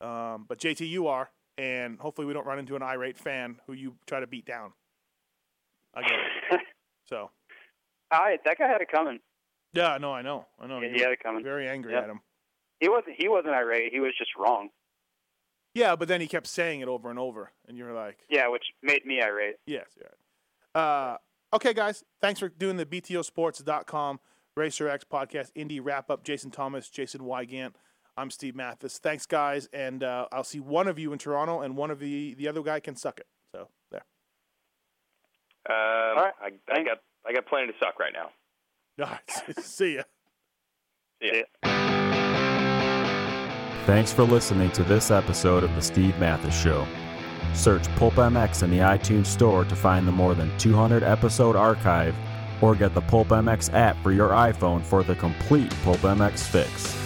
D: Um, but JT, you are, and hopefully we don't run into an irate fan who you try to beat down. I get it. So
F: I that guy had it coming.
D: yeah, no, I know, I know.
F: Yeah, he had it coming.
D: Very angry
F: Yep.
D: at him.
F: He wasn't. He wasn't irate. He was just wrong.
D: Yeah, but then he kept saying it over and over, and you're like,
F: Yeah, which made me irate.
D: Yes, yeah. Uh, okay, guys, thanks for doing the BTOsports.com Racer X podcast, Indy Wrap Up. Jason Thomas, Jason Weigandt. I'm Steve Matthes. Thanks, guys, and uh, I'll see one of you in Toronto, and one of the the other guy can suck it. So there.
E: Um,
F: right.
E: I, I got I got plenty to suck right now.
D: All right. see ya.
E: Yeah.
G: Thanks for listening to this episode of The Steve Matthes Show. Search PulpMX in the iTunes Store to find the more than 200 episode archive or get the PulpMX app for your iPhone for the complete PulpMX fix.